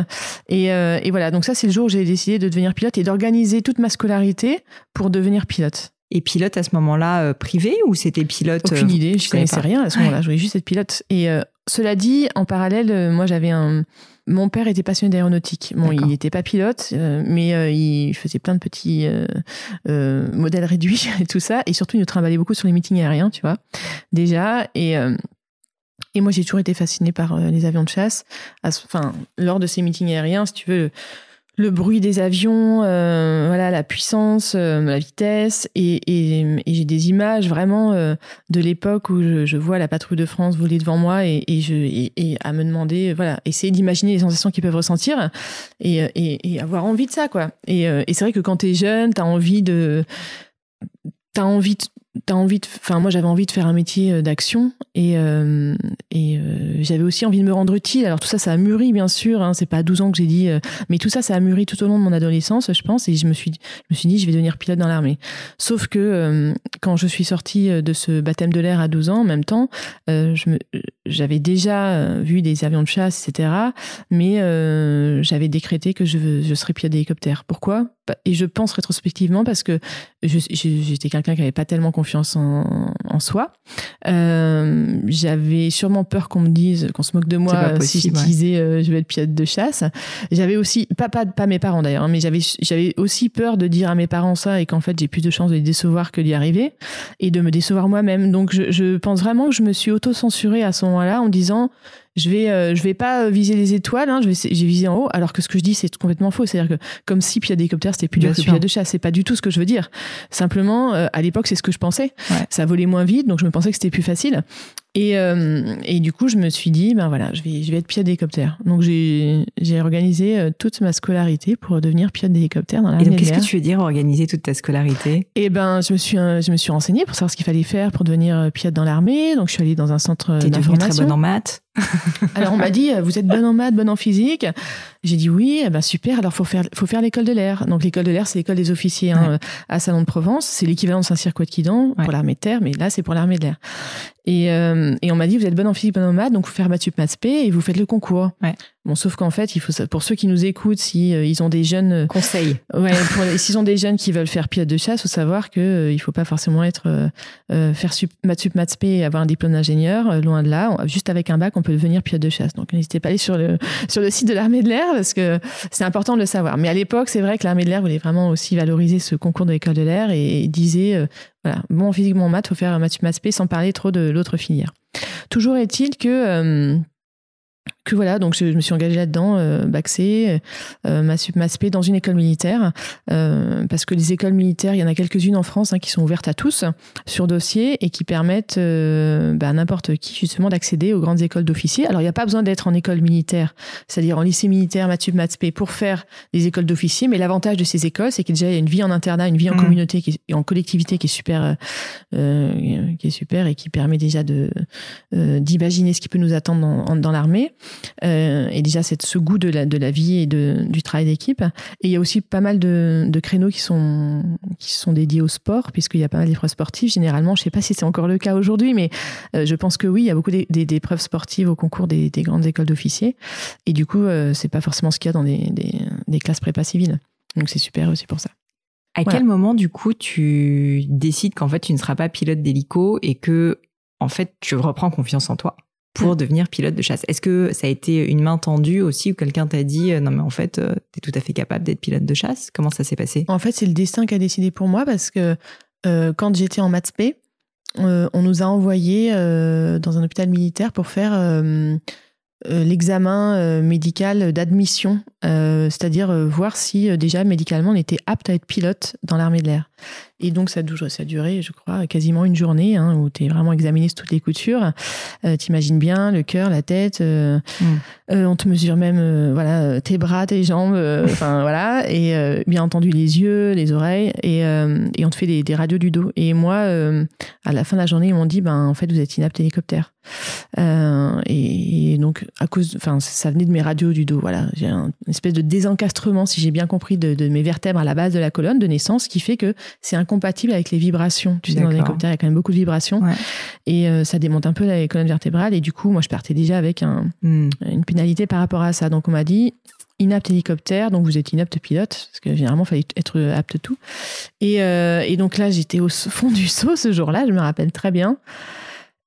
Et, euh, et voilà, donc ça, c'est le jour où j'ai décidé de devenir pilote et d'organiser toute ma scolarité pour devenir pilote. Et pilote à ce moment-là euh, privé ou c'était pilote Aucune idée, je connaissais rien à ce moment-là. Je voulais juste être pilote. Et cela dit, en parallèle, moi j'avais un mon père était passionné d'aéronautique. Bon, il n'était pas pilote, euh, mais euh, il faisait plein de petits euh, modèles réduits et tout ça. Et surtout, il nous trimballait beaucoup sur les meetings aériens, tu vois, déjà. Et, et moi, j'ai toujours été fascinée par les avions de chasse. Enfin, lors de ces meetings aériens, si tu veux le bruit des avions, euh, voilà la puissance, euh, la vitesse, et, j'ai des images vraiment euh, de l'époque où je, vois la patrouille de France voler devant moi et, je et, à me demander, voilà, essayer d'imaginer les sensations qu'ils peuvent ressentir et, avoir envie de ça, quoi. Et, c'est vrai que quand tu es jeune, tu as envie de t'as envie de, t'as envie de enfin moi j'avais envie de faire un métier euh, d'action et euh, et euh, j'avais aussi envie de me rendre utile. Alors tout ça ça a mûri bien sûr hein, c'est pas à 12 ans que j'ai dit mais tout ça ça a mûri tout au long de mon adolescence je pense et je me suis je me suis dit je vais devenir pilote dans l'armée. Sauf que quand je suis sortie de ce baptême de l'air à 12 ans en même temps j'avais déjà vu des avions de chasse etc mais j'avais décrété que je, je serais pilote d'hélicoptère. Pourquoi? Et je pense rétrospectivement parce que j'étais quelqu'un qui n'avait pas tellement confiance en, en soi. Euh, j'avais sûrement peur qu'on me dise, qu'on se moque de moi si je disais euh, je vais être pilote de chasse. J'avais aussi, pas, pas, pas mes parents d'ailleurs, hein, mais j'avais, aussi peur de dire à mes parents ça et qu'en fait j'ai plus de chances de les décevoir que d'y arriver et de me décevoir moi-même. Donc je, je pense vraiment que je me suis auto-censurée à ce moment-là en disant je vais euh, je vais pas viser les étoiles hein, je vais j'ai visé en haut alors que ce que je dis c'est complètement faux. C'est à dire que comme si pilote d'hélicoptère c'était plus dur que pilote de chasse. C'est pas du tout ce que je veux dire. Simplement euh, à l'époque c'est ce que je pensais. Ça volait moins vite donc je me pensais que c'était plus facile et, euh, et du coup, je me suis dit, ben voilà, je vais, je vais être pilote d'hélicoptère. Donc, j'ai organisé euh, toute ma scolarité pour devenir pilote d'hélicoptère dans l'armée Et donc, qu'est-ce que tu veux dire organiser toute ta scolarité? Eh ben, je me suis, euh, je me suis renseignée pour savoir ce qu'il fallait faire pour devenir pilote dans l'armée. Donc, je suis allée dans un centre d'information. très bonne en maths? Alors, on m'a dit, vous êtes bonne en maths, bonne en physique. J'ai dit oui, eh ben super. Alors, faut faire, faut faire l'école de l'air. Donc, l'école de l'air, c'est l'école des officiers hein, à Salon de Provence. C'est l'équivalent de Saint-Cyr de Quidan pour l'armée de terre, mais là, c'est pour l'armée de l'air. Et, euh, et, on m'a dit, vous êtes bonne en physique, bonne en maths, donc vous faire maths sup, maths et vous faites le concours. Ouais. Bon, sauf qu'en fait, il faut pour ceux qui nous écoutent, si euh, ils ont des jeunes euh, conseils, ouais, s'ils ont des jeunes qui veulent faire pilote de chasse, faut savoir que euh, il faut pas forcément être faire sup, maths sup, maths et avoir un diplôme d'ingénieur. loin de là, juste avec un bac, on peut devenir pilote de chasse. Donc n'hésitez pas à aller sur le sur le site de l'armée de l'air parce que c'est important de le savoir. Mais à l'époque, c'est vrai que l'armée de l'air voulait vraiment aussi valoriser ce concours de l'école de l'air et, disait voilà, bon physique, bon maths, faut faire maths sup, maths sans parler trop de l'autre filière. Toujours est-il que que voilà, donc je, me suis engagée là-dedans, euh, Baxé, euh, Maspé, dans une école militaire, euh, parce que les écoles militaires, il y en a quelques-unes en France hein, qui sont ouvertes à tous sur dossier et qui permettent euh, bah, à n'importe qui justement d'accéder aux grandes écoles d'officiers. Alors il n'y a pas besoin d'être en école militaire, c'est-à-dire en lycée militaire, Matsup, Maspé, pour faire des écoles d'officiers, mais l'avantage de ces écoles, c'est qu'il y a déjà une vie en internat, une vie en mmh. communauté qui en collectivité qui est super, euh, qui est super et qui permet déjà de d'imaginer ce qui peut nous attendre dans, dans l'armée. Euh, et déjà c'est ce goût de la, de la vie et de, du travail d'équipe. Et il y a aussi pas mal de, de créneaux qui sont, qui sont dédiés au sport, puisqu'il y a pas mal d'épreuves sportives. Généralement, je sais pas si c'est encore le cas aujourd'hui, mais euh, je pense que oui, il y a beaucoup d'épreuves sportives au concours des, des grandes écoles d'officiers. Et du coup, euh, c'est pas forcément ce qu'il y a dans des, des, des classes prépa civiles. Donc c'est super aussi pour ça. À quel moment, du coup, tu décides qu'en fait, tu ne seras pas pilote d'hélico et que, en fait, tu reprends confiance en toi? Pour devenir pilote de chasse. Est-ce que ça a été une main tendue aussi ou quelqu'un t'a dit euh, non mais en fait euh, tu es tout à fait capable d'être pilote de chasse? Comment ça s'est passé? En fait c'est le destin qui a décidé pour moi parce que euh, quand j'étais en maths P, on nous a envoyés dans un hôpital militaire pour faire l'examen médical d'admission, c'est-à-dire voir si déjà médicalement on était apte à être pilote dans l'armée de l'air. Et donc, ça, ça a duré, je crois, quasiment une journée hein, où tu es vraiment examiné sur toutes les coutures. Euh, T'imagines bien le cœur, la tête. Euh, mm. euh, on te mesure même euh, voilà, tes bras, tes jambes. Enfin, voilà. Et bien entendu, les yeux, les oreilles. Et, et on te fait des, des, radios du dos. Et moi, à la fin de la journée, ils m'ont dit ben, en fait, vous êtes inapte hélicoptère. Et, et, donc, à cause, enfin, ça venait de mes radios du dos. Voilà. J'ai un, une espèce de désencastrement, si j'ai bien compris, de, de mes vertèbres à la base de la colonne de naissance qui fait que c'est un compatible avec les vibrations. Tu sais, dans l'hélicoptère, il y a quand même beaucoup de vibrations. Et euh, ça démonte un peu la colonne vertébrale. Et du coup, moi, je partais déjà avec un, hmm. une pénalité par rapport à ça. Donc, on m'a dit, inapte hélicoptère, donc vous êtes inapte pilote, parce que généralement, il fallait être apte tout. Et, euh, et donc là, j'étais au fond du saut ce jour-là, je me rappelle très bien.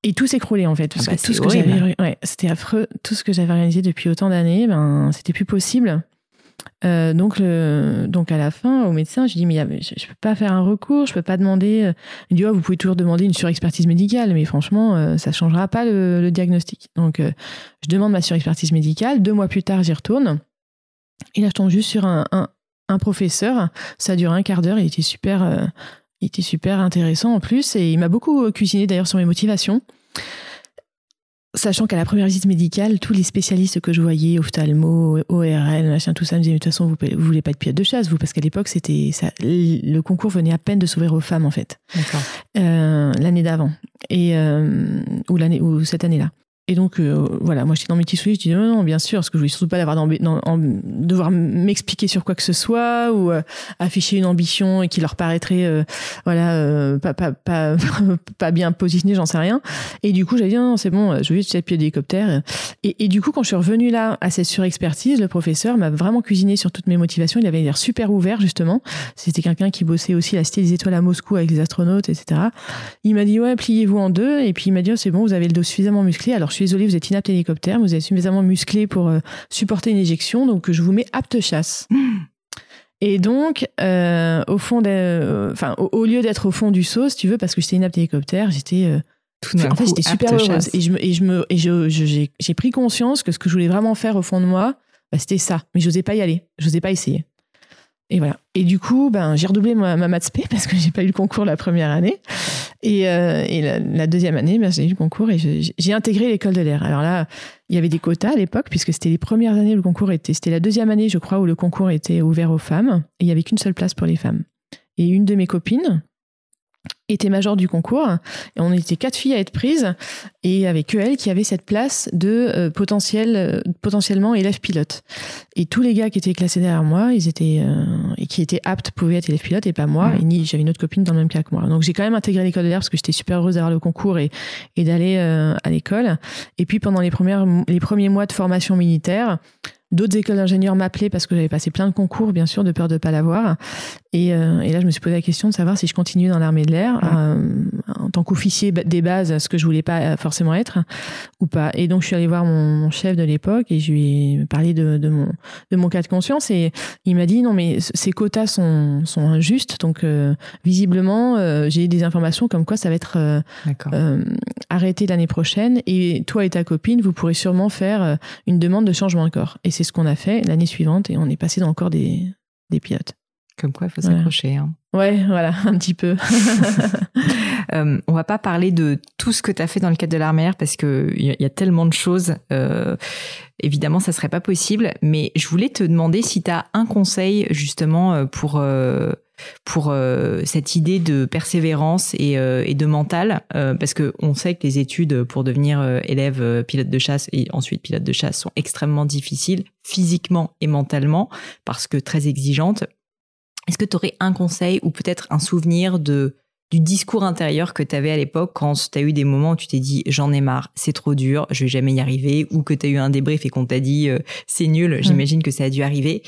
Et tout s'écroulait en fait. Parce Ah bah, que tout c'est ce que j'avais, ouais, c'était affreux. Tout ce que j'avais réalisé depuis autant d'années, ben, c'était plus possible. Euh, donc, donc à la fin, au médecin, j'ai dit mais je, je peux pas faire un recours, je peux pas demander. euh, Il dit oh, vous pouvez toujours demander une surexpertise médicale, mais franchement, euh, ça changera pas le, diagnostic. Donc, euh, je demande ma surexpertise médicale. Deux mois plus tard, j'y retourne. Et là, je tombe juste sur un, un, professeur. Ça a duré un quart d'heure. Était super, il était super intéressant en plus, et il m'a beaucoup cuisiné d'ailleurs sur mes motivations. Sachant qu'à la première visite médicale, tous les spécialistes que je voyais, ophtalmo, ORL, machin, tout ça, me disaient, de toute façon, vous, vous voulez pas être pilote de chasse, vous, parce qu'à l'époque, c'était ça, le concours venait à peine de s'ouvrir aux femmes, en fait, D'accord. euh, l'année d'avant, et euh, ou l'année ou cette année-là. Et donc, euh, voilà, moi, j'étais dans mes petits souliers, je dis non, non, bien sûr, parce que je voulais surtout pas devoir m'expliquer sur quoi que ce soit ou euh, afficher une ambition et qui leur paraîtrait, euh, voilà, pas, pas, pas, pas bien positionnée, j'en sais rien. Et du coup, j'avais dit non, c'est bon, je veux juste pied d'hélicoptère. Et, et du coup, quand je suis revenue là à cette surexpertise, le professeur m'a vraiment cuisiné sur toutes mes motivations. Il avait l'air super ouvert, justement. C'était quelqu'un qui bossait aussi à la Cité des Étoiles à Moscou avec les astronautes, etc. Il m'a dit, ouais, pliez-vous en deux. Et puis il m'a dit, oh, c'est bon, vous avez le dos suffisamment musclé. Alors je suis désolée, vous êtes inapte hélicoptère, mais vous êtes suffisamment musclé pour euh, supporter une éjection. Donc je vous mets apte chasse. Et donc, euh, au fond, de- enfin, au, au lieu d'être au fond du saut, si tu veux, parce que j'étais inapte hélicoptère, j'étais euh, Tout en fait, j'étais super heureuse. chasse. Et je me, et je me, et je, je- j'ai, j'ai pris conscience que ce que je voulais vraiment faire au fond de moi, bah, c'était ça. Mais j'osais pas y aller. J'osais pas essayer. Et voilà. Et du coup, ben, j'ai redoublé ma, ma maths spé parce que j'ai pas eu le concours la première année. Et, euh, et la, la deuxième année, ben, j'ai eu le concours et j'ai intégré l'école de l'air. Alors là, il y avait des quotas à l'époque puisque c'était les premières années où le concours était. C'était la deuxième année, je crois, où le concours était ouvert aux femmes. Et il y avait qu'une seule place pour les femmes. Et une de mes copines était major du concours et on était quatre filles à être prises et avec que elle qui avait cette place de euh, potentiel euh, potentiellement élève pilote. Et tous les gars qui étaient classés derrière moi ils étaient euh, et qui étaient aptes pouvaient être élèves pilote et pas moi Mhm. et ni j'avais une autre copine dans le même cas que moi. Donc j'ai quand même intégré l'école de l'air parce que j'étais super heureuse d'avoir le concours et, et d'aller à l'école. Et puis pendant les premières les premiers mois de formation militaire D'autres écoles d'ingénieurs m'appelaient parce que j'avais passé plein de concours, bien sûr, de peur de pas l'avoir. Et, euh, et là, je me suis posé la question de savoir si je continuais dans l'armée de l'air euh, en tant qu'officier des bases, ce que je voulais pas euh, forcément être ou pas. Et donc, je suis allée voir mon, mon chef de l'époque et je lui ai parlé de, de mon de mon cas de conscience et il m'a dit non mais ces quotas sont sont injustes. Donc, euh, visiblement, euh, j'ai des informations comme quoi ça va être euh, arrêté l'année prochaine et toi et ta copine, vous pourrez sûrement faire une demande de changement de corps. Et c'est ce qu'on a fait l'année suivante et on est passé dans corps des, des pilotes. Comme quoi, il faut Voilà. s'accrocher. hein. Ouais, voilà, un petit peu. Euh, on va pas parler de tout ce que tu as fait dans le cadre de l'armée parce que il y, a- tellement de choses. euh, évidemment, ça serait pas possible. Mais je voulais te demander si tu as un conseil justement euh, pour euh, pour cette idée de persévérance et, de mental, parce que on sait que les études pour devenir élève pilote de chasse et ensuite pilote de chasse sont extrêmement difficiles physiquement et mentalement parce que très exigeantes. Est-ce que tu aurais un conseil ou peut-être un souvenir de du discours intérieur que tu avais à l'époque quand tu as eu des moments où tu t'es dit j'en ai marre, c'est trop dur, je vais jamais y arriver, ou que tu as eu un débrief et qu'on t'a dit euh, c'est nul, j'imagine que ça a dû arriver.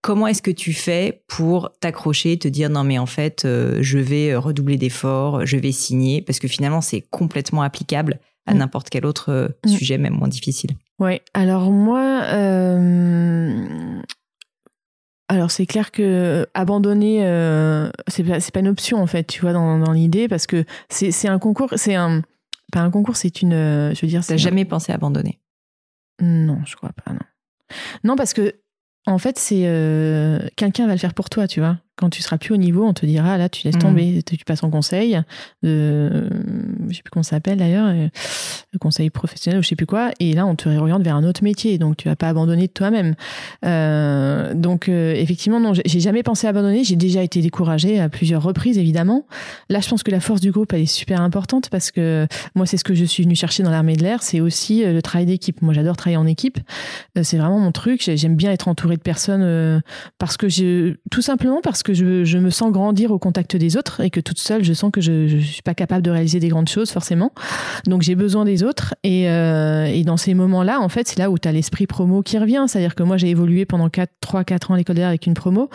Comment est-ce que tu fais pour t'accrocher, te dire non mais en fait euh, je vais redoubler d'efforts, je vais signer, parce que finalement c'est complètement applicable à Mm. n'importe quel autre euh, Mm. sujet, même moins difficile. Ouais, alors moi, euh, alors c'est clair que abandonner, euh, c'est pas, c'est pas une option en fait, tu vois, dans, dans l'idée, parce que c'est c'est un concours, c'est un, pas un concours, c'est une, euh, je veux dire, T'as un- jamais pensé abandonner? Non, je crois pas, non. Non, parce que, en fait, c'est. euh, Quelqu'un va le faire pour toi, tu vois. Quand tu seras plus au niveau, on te dira, là, tu laisses Mhm. tomber, tu tu passes en conseil, de. Je sais plus comment ça s'appelle d'ailleurs, euh, le conseil professionnel ou je sais plus quoi, et là, on te réoriente vers un autre métier, donc tu vas pas abandonner de toi-même. Euh, donc, euh, effectivement, non, j'ai- jamais pensé à abandonner, j'ai déjà été découragée à plusieurs reprises, évidemment. Là, je pense que la force du groupe, elle est super importante parce que moi, c'est ce que je suis venue chercher dans l'armée de l'air, c'est aussi euh, le travail d'équipe. Moi, j'adore travailler en équipe. Euh, C'est vraiment mon truc. J'ai- J'aime bien être entourée de personnes euh, parce que je, tout simplement parce que que je, me sens grandir au contact des autres et que toute seule, je sens que je ne suis pas capable de réaliser des grandes choses forcément. Donc j'ai besoin des autres. Et, euh, et dans ces moments-là, en fait, c'est là où tu as l'esprit promo qui revient. C'est-à-dire que moi, j'ai évolué pendant 4, 3, 4 ans à l'école d'air avec une promo,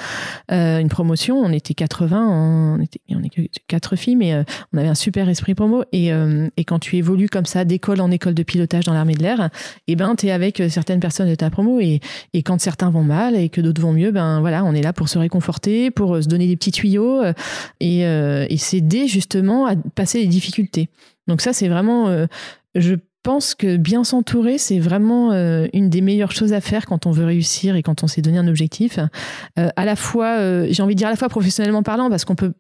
euh, une promotion. On était 80, on était, on que 4 filles, mais euh, on avait un super esprit promo. Et, et quand tu évolues comme ça d'école en école de pilotage dans l'armée de l'air, et eh ben, tu es avec certaines personnes de ta promo. Et, et quand certains vont mal et que d'autres vont mieux, ben voilà, on est là pour se réconforter, pour se donner des petits tuyaux et, et s'aider justement à passer les difficultés. Donc ça, c'est vraiment, euh, je pense que bien s'entourer, c'est vraiment euh, une des meilleures choses à faire quand on veut réussir et quand on s'est donné un objectif. Euh, à la fois, j'ai envie de dire à la fois professionnellement parlant, parce qu'on peut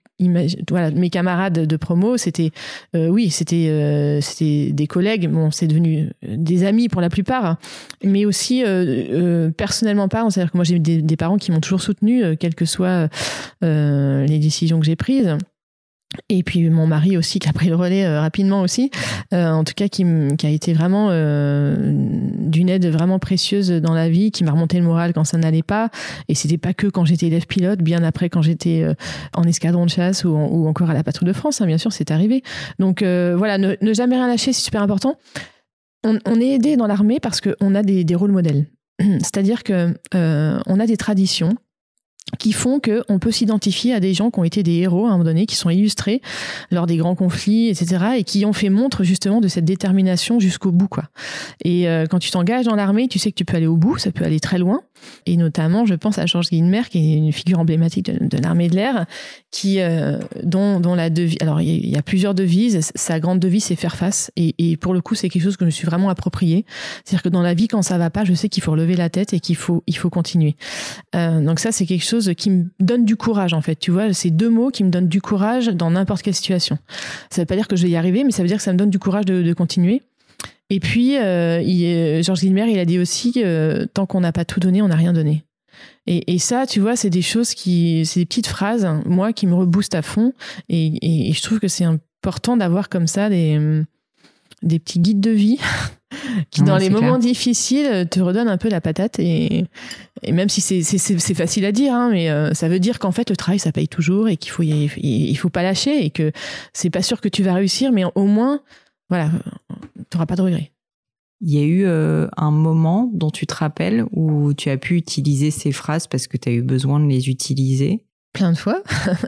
voilà, mes camarades de promo, c'était, oui, c'était, c'était des collègues. Bon, c'est devenu des amis pour la plupart, mais aussi personnellement parlant, c'est-à-dire que moi j'ai des, des parents qui m'ont toujours soutenu, quelles que soient les décisions que j'ai prises. Et puis mon mari aussi qui a pris le relais euh, rapidement aussi, euh, en tout cas qui, a été vraiment euh, d'une aide vraiment précieuse dans la vie, qui m'a remonté le moral quand ça n'allait pas. Et c'était pas que quand j'étais élève pilote, bien après quand j'étais en escadron de chasse ou, encore à la patrouille de France, hein, bien sûr, c'est arrivé. Donc voilà, ne, jamais rien lâcher, c'est super important. On, on est aidé dans l'armée parce qu'on a des, des rôles modèles. C'est-à-dire que on a des traditions qui font que on peut s'identifier à des gens qui ont été des héros à un moment donné, qui sont illustrés lors des grands conflits, etc., et qui ont fait montre justement de cette détermination jusqu'au bout, quoi. Et euh, quand tu t'engages dans l'armée, tu sais que tu peux aller au bout, ça peut aller très loin. Et notamment, je pense à Georges Guilmer, qui est une figure emblématique de, l'armée de l'air, qui euh, dont, dont la devise. Alors, il y, a plusieurs devises. Sa grande devise, c'est faire face. Et, et pour le coup, c'est quelque chose que je me suis vraiment approprié. C'est-à-dire que dans la vie, quand ça va pas, je sais qu'il faut relever la tête et qu'il faut il faut continuer. Euh, donc ça, c'est quelque chose qui me donne du courage en fait. Tu vois, c'est deux mots qui me donnent du courage dans n'importe quelle situation. Ça veut pas dire que je vais y arriver, mais ça veut dire que ça me donne du courage de, continuer. Et puis, euh, il, Georges Guilmer, il a dit aussi euh, tant qu'on n'a pas tout donné, on n'a rien donné. Et, ça, tu vois, c'est des choses qui, c'est des petites phrases, moi, qui me reboostent à fond. Et, et je trouve que c'est important d'avoir comme ça des, des petits guides de vie qui dans les moments difficiles te redonnent un peu la patate et, même si c'est facile à dire hein, mais euh, ça veut dire qu'en fait le travail ça paye toujours et qu'il faut il faut pas lâcher et que c'est pas sûr que tu vas réussir mais au moins voilà tu n'auras pas de regrets il y a eu euh, un moment dont tu te rappelles où tu as pu utiliser ces phrases parce que tu as eu besoin de les utiliser? Plein de fois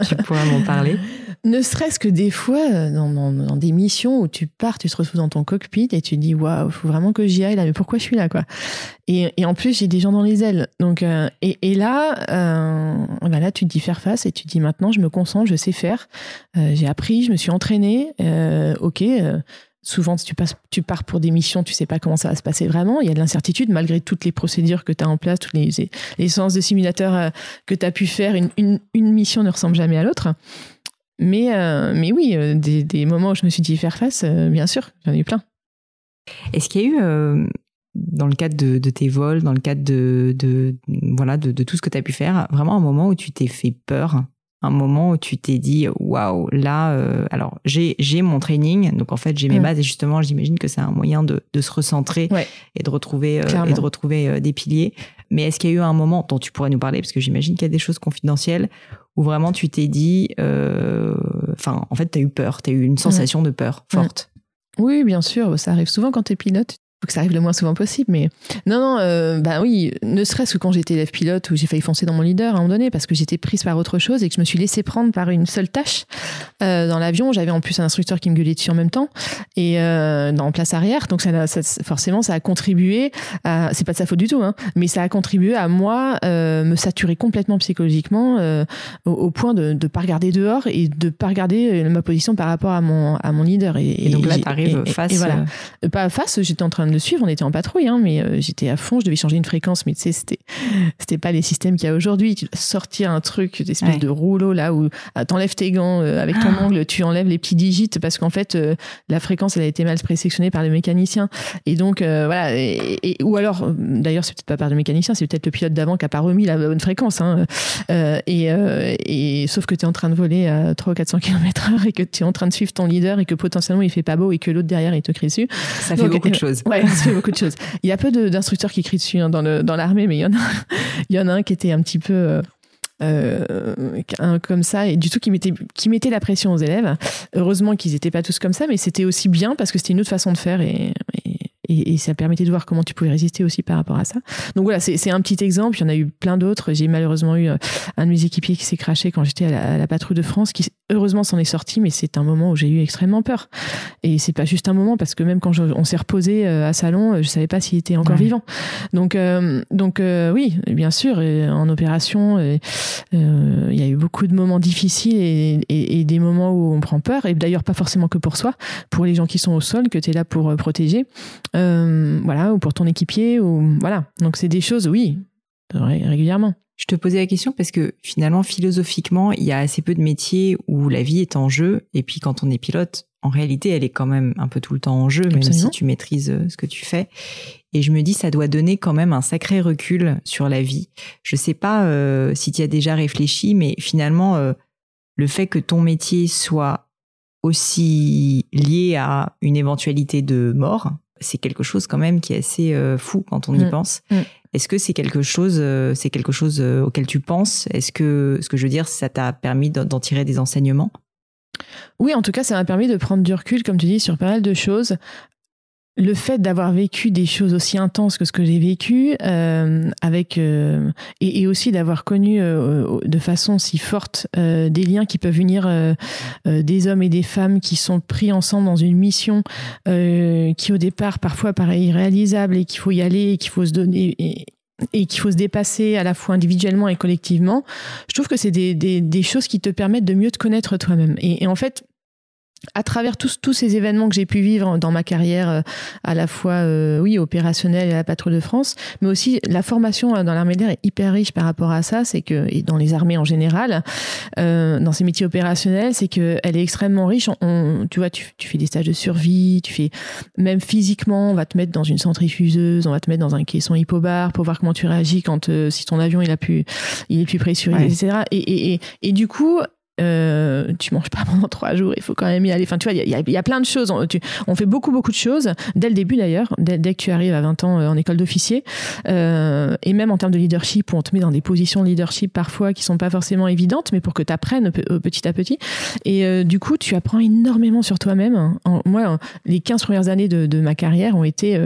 tu pourrais m'en parler? Ne serait-ce que des fois, euh, dans, des missions où tu pars, tu te retrouves dans ton cockpit et tu te dis, waouh, faut vraiment que j'y aille là, mais pourquoi je suis là, quoi? Et, en plus, j'ai des gens dans les ailes. Donc, euh, et, là, euh, bah là, tu te dis faire face et tu te dis maintenant, je me concentre, je sais faire. j'ai appris, je me suis entraînée. ok. Souvent, tu, pars pour des missions, tu sais pas comment ça va se passer vraiment. Il y a de l'incertitude malgré toutes les procédures que tu as en place, toutes les, les séances de simulateur que tu as pu faire. une, mission ne ressemble jamais à l'autre. Mais, euh, mais oui, euh, des, moments où je me suis dit faire face, euh, bien sûr, j'en ai eu plein. Est-ce qu'il y a eu, dans le cadre de, tes vols, dans le cadre de, de voilà, de, de, tout ce que tu as pu faire, vraiment un moment où tu t'es fait peur? Un moment où tu t'es dit waouh là alors j'ai j'ai mon training donc en fait j'ai mes mm. bases et justement j'imagine que c'est un moyen de, de se recentrer et de retrouver et de retrouver des piliers. Mais est-ce qu'il y a eu un moment dont tu pourrais nous parler parce que j'imagine qu'il y a des choses confidentielles où vraiment tu t'es dit, euh, enfin, en fait, tu as eu peur, tu as eu une sensation de peur forte? Oui, bien sûr, ça arrive souvent quand tu es pilote que ça arrive le moins souvent possible. Mais non, non, euh, bah oui, ne serait-ce que quand j'étais élève pilote où j'ai failli foncer dans mon leader à un moment donné parce que j'étais prise par autre chose et que je me suis laissée prendre par une seule tâche euh, dans l'avion. J'avais en plus un instructeur qui me gueulait dessus en même temps et euh, dans place arrière. Donc ça, ça, forcément, ça a contribué. À, c'est pas de sa faute du tout, hein, mais ça a contribué à moi euh, me saturer complètement psychologiquement au, point de ne pas regarder dehors et de pas regarder ma position par rapport à mon à mon leader. Et, et donc là, t'arrives face. Et voilà, pas face. J'étais en train de suivre. On était en patrouille, hein, mais euh, j'étais à fond. Je devais changer une fréquence, mais tu sais, c'était, c'était pas les systèmes qu'il y a aujourd'hui. Tu dois sortir un truc, une espèce de rouleau là où ah, t'enlèves tes gants euh, avec ton ah. ongle, tu enlèves les petits digits parce qu'en fait, euh, la fréquence, elle a été mal présélectionnée par le mécanicien. Et donc, voilà. Et, ou alors, d'ailleurs, c'est peut-être pas par le mécanicien, c'est peut-être le pilote d'avant qui a pas remis la bonne fréquence. Hein. et, et sauf que tu es en train de voler à 300 ou 400 km heure et que tu es en train de suivre ton leader et que potentiellement il fait pas beau et que l'autre derrière il te crie dessus. Ça fait beaucoup de choses. Ouais, Il y a peu d'instructeurs qui crient dessus hein, dans l'armée, mais il y en a, un qui était un petit peu. Euh, comme ça et du tout qui mettait la pression aux élèves. Heureusement qu'ils n'étaient pas tous comme ça, mais c'était aussi bien parce que c'était une autre façon de faire et, ça permettait de voir comment tu pouvais résister aussi par rapport à ça. Donc voilà, c'est un petit exemple. Il y en a eu plein d'autres. J'ai malheureusement eu euh, un de mes équipiers qui s'est craché quand j'étais à, la patrouille de France, heureusement s'en est sorti, mais c'est un moment où j'ai eu extrêmement peur. Et c'est pas juste un moment parce que même quand on s'est reposé euh, à Salon, euh, je savais pas s'il était encore vivant. Donc donc oui, bien sûr, en opération, il y a eu beaucoup de moments difficiles et, et, des moments où on prend peur. Et d'ailleurs pas forcément que pour soi, pour les gens qui sont au sol que tu es là pour protéger. Euh, voilà, ou pour ton équipier, ou voilà. Donc c'est des choses, oui, régulièrement. Je te posais la question parce que finalement, philosophiquement, il y a assez peu de métiers où la vie est en jeu. Et puis quand on est pilote, en réalité, elle est quand même un peu tout le temps en jeu, même si tu maîtrises euh, ce que tu fais. Et je me dis, ça doit donner quand même un sacré recul sur la vie. Je sais pas euh, si tu as déjà réfléchi, mais finalement, le fait que ton métier soit aussi lié à une éventualité de mort, c'est quelque chose quand même qui est assez euh, fou quand on y mm. pense. Mm. Est-ce que c'est quelque chose, euh, c'est quelque chose euh, auquel tu penses? Est-ce que, ce que je veux dire, ça t'a permis d'en tirer des enseignements? Oui, en tout cas, ça m'a permis de prendre du recul, comme tu dis, sur pas mal de choses le fait d'avoir vécu des choses aussi intenses que ce que j'ai vécu, euh, avec euh, et, aussi d'avoir connu euh, de façon si forte des liens qui peuvent unir des hommes et des femmes qui sont pris ensemble dans une mission qui au départ parfois paraît irréalisable et qu'il faut y aller et qu'il faut se donner et, qu'il faut se dépasser à la fois individuellement et collectivement. Je trouve que c'est des, des, des, choses qui te permettent de mieux te connaître toi-même. Et, et en fait, à travers tous, tous ces événements que j'ai pu vivre dans ma carrière, euh, à la fois euh, oui opérationnelle et à la patrouille de France, mais aussi la formation euh, dans l'armée d'air est hyper riche par rapport à ça. C'est que et dans les armées en général, dans ces métiers opérationnels, c'est que elle est extrêmement riche. On, tu vois, tu, tu, fais des stages de survie, tu fais même physiquement, on va te mettre dans une centrifugeuse, on va te mettre dans un caisson hypobar pour voir comment tu réagis quand si ton avion il a pu, il est plus pressurisé, etc. Et, et, et, et, du coup, euh, tu manges pas pendant trois jours, il faut quand même y aller. Enfin, tu vois, il y a, y a, plein de choses. On, on, fait beaucoup, beaucoup de choses dès le début d'ailleurs, dès, que tu arrives à 20 ans euh, en école d'officier. Euh, et même en termes de leadership, où on te met dans des positions de leadership parfois qui sont pas forcément évidentes, mais pour que tu apprennes euh, petit à petit. Et du coup, tu apprends énormément sur toi-même. Moi, les 15 premières années de ma carrière ont été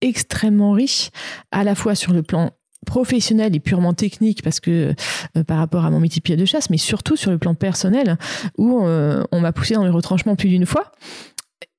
extrêmement riches, à la fois sur le plan professionnel et purement technique parce que euh, par rapport à mon métier de chasse, mais surtout sur le plan personnel où euh, on m'a poussé dans le retranchement plus d'une fois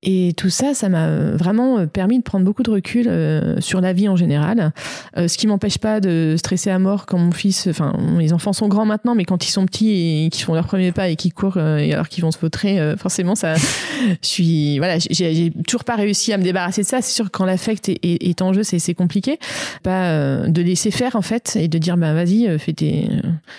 et tout ça, ça m'a vraiment permis de prendre beaucoup de recul euh, sur la vie en général. Euh, ce qui m'empêche pas de stresser à mort quand mon fils, enfin, mes enfants sont grands maintenant, mais quand ils sont petits et qu'ils font leur premier pas et qu'ils courent euh, et alors qu'ils vont se vautrer, forcément, ça, je suis, voilà, j'ai toujours pas réussi à me débarrasser de ça. C'est sûr que quand l'affect est, est, en jeu, c'est compliqué. Pas de laisser faire en fait et de dire, bah vas-y, fais tes,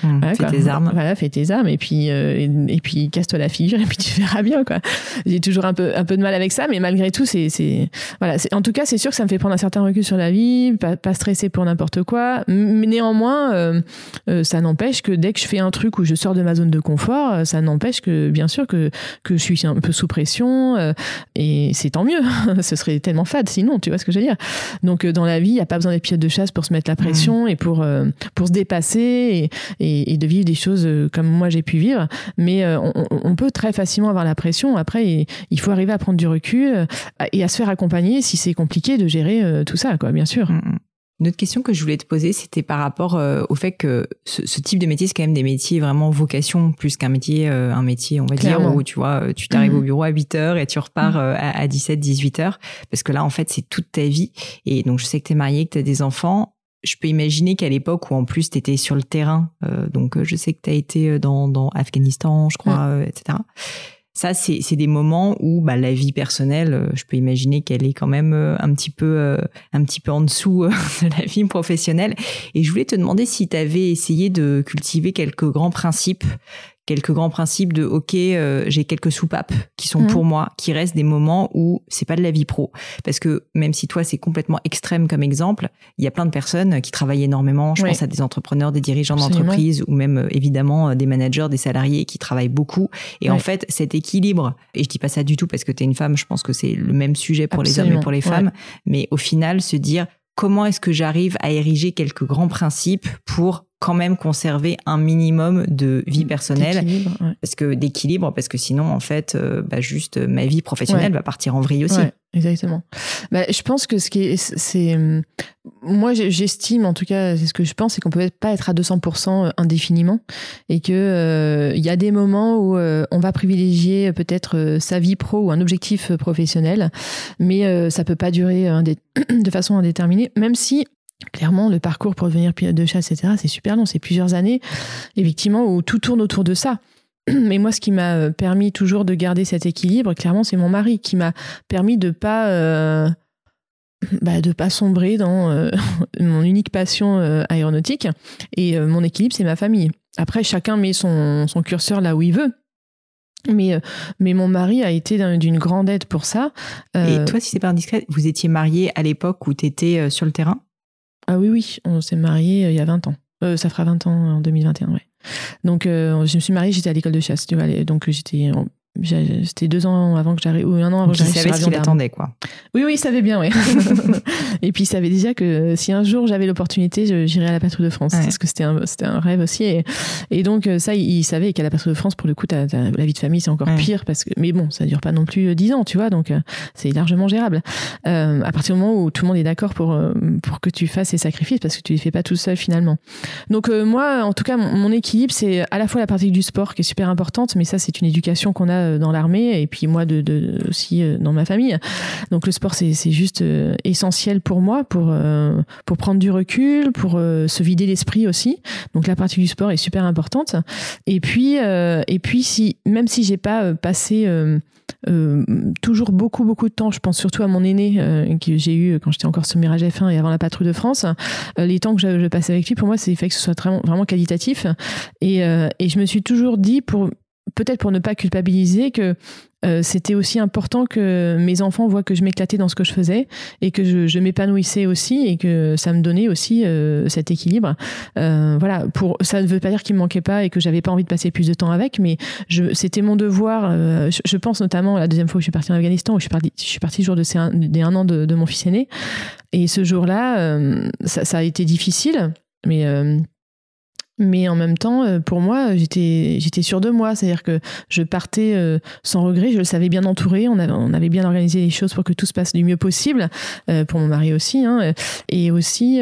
mmh, fais tes armes. Voilà, fais tes armes et puis et, et, puis casse-toi la figure et puis tu verras bien quoi. J'ai toujours un peu un peu de mal avec ça, mais malgré tout, c'est, c'est, voilà. En tout cas, c'est sûr que ça me fait prendre un certain recul sur la vie, pas, pas stresser pour n'importe quoi. Mais néanmoins, euh, euh, ça n'empêche que dès que je fais un truc où je sors de ma zone de confort, euh, ça n'empêche que, bien sûr, que, que je suis un peu sous pression, et c'est tant mieux. Ce serait tellement fade sinon, tu vois ce que je veux dire. Donc, dans la vie, il n'y a pas besoin d'être pilote de chasse pour se mettre la pression mmh. et pour, pour se dépasser et, et, de vivre des choses comme moi j'ai pu vivre. Mais on, on, peut très facilement avoir la pression. Après, il faut arriver à prendre du recul euh, et à se faire accompagner si c'est compliqué de gérer euh, tout ça, quoi, bien sûr. Mm, mm. Une autre question que je voulais te poser, c'était par rapport euh, au fait que ce, type de métier, c'est quand même des métiers vraiment vocation plus qu'un métier, un métier, on va dire, où tu vois, tu t'arrives au mm. bureau à 8 heures et tu repars à, 17, 18 heures. Parce que là, en fait, c'est toute ta vie. Et donc, je sais que tu es marié, que tu as des enfants. Je peux imaginer qu'à l'époque où en plus tu étais sur le terrain, donc je sais que tu as été dans, dans Afghanistan, je crois, etc ça c'est des moments où bah, la vie personnelle euh, je peux imaginer qu'elle est quand même euh, un petit peu euh, un petit peu en dessous de la vie professionnelle. Et je voulais te demander si tu avais essayé de cultiver quelques grands principes quelques grands principes de ok euh, j'ai quelques soupapes qui sont pour mmh. moi qui restent des moments où c'est pas de la vie pro. Parce que même si toi c'est complètement extrême comme exemple il y a plein de personnes qui travaillent énormément. Je pense à des entrepreneurs des dirigeants d'entreprise ou même euh, évidemment euh, des managers des salariés qui travaillent beaucoup. Et en fait cet équilibre et je dis pas ça du tout parce que tu es une femme je pense que c'est le même sujet pour les hommes et pour les femmes. Mais au final se dire comment est-ce que j'arrive à ériger quelques grands principes pour quand même conserver un minimum de vie personnelle, parce que d'équilibre, parce que sinon en fait, euh, bah, juste ma vie professionnelle va partir en vrille aussi. exactement. Bah, je pense que ce qui est, c'est, moi j'estime en tout cas, c'est ce que je pense, c'est qu'on peut pas être à 200% indéfiniment, et que euh, il y a des moments où euh, on va privilégier peut-être sa vie pro ou un objectif professionnel, mais ça peut pas durer de façon indéterminée, même si Clairement, le parcours pour devenir pilote de chasse, etc., c'est super long, c'est plusieurs années, effectivement, où tout tourne autour de ça. Mais moi, ce qui m'a euh, permis toujours de garder cet équilibre, clairement, c'est mon mari qui m'a permis de pas euh, bah, de pas sombrer dans euh, mon unique passion aéronautique. Et mon équilibre, c'est ma famille. Après, chacun met son, son curseur là où il veut. Mais, mais mon mari a été d'une grande aide pour ça. Et toi, si c'est pas indiscret, vous étiez marié à l'époque où tu étais sur le terrain? Ah oui, oui, on s'est mariés euh, il y a 20 ans. Euh, ça fera 20 ans en 2021, ouais. Donc, euh, je me suis mariée, j'étais à l'école de chasse, tu vois. Donc, j'étais c'était deux ans avant que j'arrive, ou un an avant que j'arrive. Il savait ce qu'il attendait, quoi. Oui, oui, il savait bien, oui. et puis, il savait déjà que si un jour j'avais l'opportunité, j'irais à la patrouille de France. Parce que c'était un, c'était un rêve aussi. Et, et donc, euh, ça, il, savait qu'à la patrouille de France, pour le coup, la vie de famille, c'est encore pire. Parce que, mais bon, ça dure pas non plus euh, dix ans, tu vois. Donc, euh, c'est largement gérable. Euh, à partir du moment où tout le monde est d'accord pour, pour que tu fasses ces sacrifices, parce que tu les fais pas tout seul finalement. Donc, moi, en tout cas, mon, mon équilibre, c'est à la fois la pratique du sport qui est super importante, mais ça, c'est une éducation qu'on a euh, dans l'armée et puis moi aussi euh, dans ma famille. Donc le sport c'est juste euh, essentiel pour moi pour pour prendre du recul, pour se vider l'esprit aussi. Donc la partie du sport est super importante. Et puis et puis si même si j'ai pas passé toujours beaucoup beaucoup de temps. Je pense surtout à mon aîné que j'ai eu quand j'étais encore sur Mirage F1 et avant la patrouille de France. les temps que je, passais avec lui, pour moi, c'est fait que ce soit vraiment, vraiment qualitatif. Et, et je me suis toujours dit pour peut-être pour ne pas culpabiliser que euh, c'était aussi important que mes enfants voient que je m'éclatais dans ce que je faisais et que je, m'épanouissais aussi et que ça me donnait aussi euh, cet équilibre. Euh, voilà, pour ça ne veut pas dire qu'il me manquait pas et que j'avais pas envie de passer plus de temps avec, mais c'était mon devoir. Je, pense notamment à la deuxième fois que je suis partie en Afghanistan où je suis partie, je suis partie le jour de un, des un an de, mon fils aîné et ce jour-là, ça, ça, a été difficile, mais mais en même temps, euh, pour moi, j'étais j'étais sûre de moi, c'est-à-dire que je partais euh, sans regret, je le savais bien entouré, on avait, on avait bien organisé les choses pour que tout se passe du mieux possible, euh, pour mon mari aussi, hein, et aussi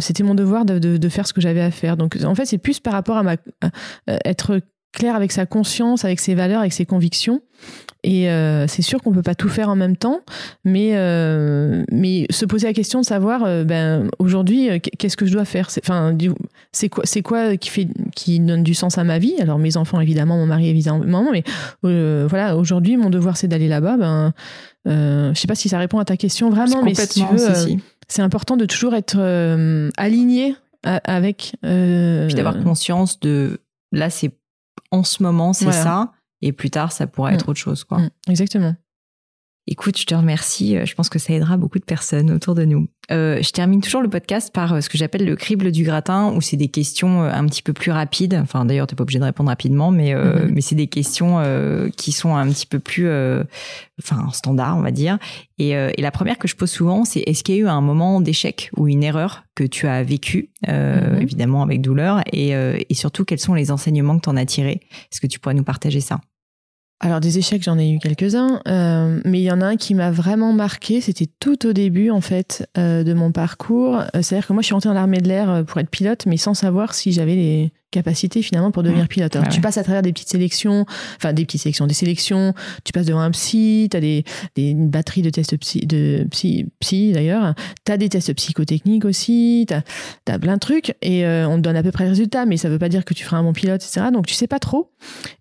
c'était mon devoir de, de, faire ce que j'avais à faire. Donc en fait, c'est plus par rapport à ma à être clair avec sa conscience, avec ses valeurs, avec ses convictions. Et euh, c'est sûr qu'on peut pas tout faire en même temps, mais euh, mais se poser la question de savoir, euh, ben aujourd'hui, qu'est-ce que je dois faire? Enfin, c'est quoi, c'est quoi qui fait, qui donne du sens à ma vie? Alors mes enfants évidemment, mon mari évidemment, mais voilà, aujourd'hui, mon devoir c'est d'aller là-bas. Ben, je sais pas si ça répond à ta question vraiment, mais si tu veux, c'est important de toujours être aligné avec. Puis d'avoir conscience de là, c'est en ce moment, c'est ça. Et plus tard, ça pourra être mm. autre chose, quoi. Mm. Exactement. Écoute, je te remercie. Euh, je pense que ça aidera beaucoup de personnes autour de nous. Euh, je termine toujours le podcast par euh, ce que j'appelle le crible du gratin, où c'est des questions un petit peu plus rapides. Enfin, d'ailleurs, t'es pas obligé de répondre rapidement, mais mm-hmm. mais c'est des questions qui sont un petit peu plus, enfin, standard, on va dire. Et, et, la première que je pose souvent, c'est est-ce qu'il y a eu un moment d'échec ou une erreur que tu as vécu, mm-hmm. évidemment avec douleur, et, et surtout quels sont les enseignements que tu en as tirés? Est-ce que tu pourrais nous partager ça? Alors des échecs, j'en ai eu quelques-uns, euh, mais il y en a un qui m'a vraiment marqué. C'était tout au début en fait euh, de mon parcours. Euh, c'est-à-dire que moi, je suis rentrée dans l'armée de l'air pour être pilote, mais sans savoir si j'avais les capacité finalement pour devenir pilote. Alors, tu passes à travers des petites sélections, enfin des petites sélections, des sélections, tu passes devant un psy, tu as des, des, une batterie de tests psy, de psy, psy d'ailleurs, tu as des tests psychotechniques aussi, tu as, plein de trucs et euh, on te donne à peu près le résultat, mais ça veut pas dire que tu feras un bon pilote, etc. Donc tu sais pas trop.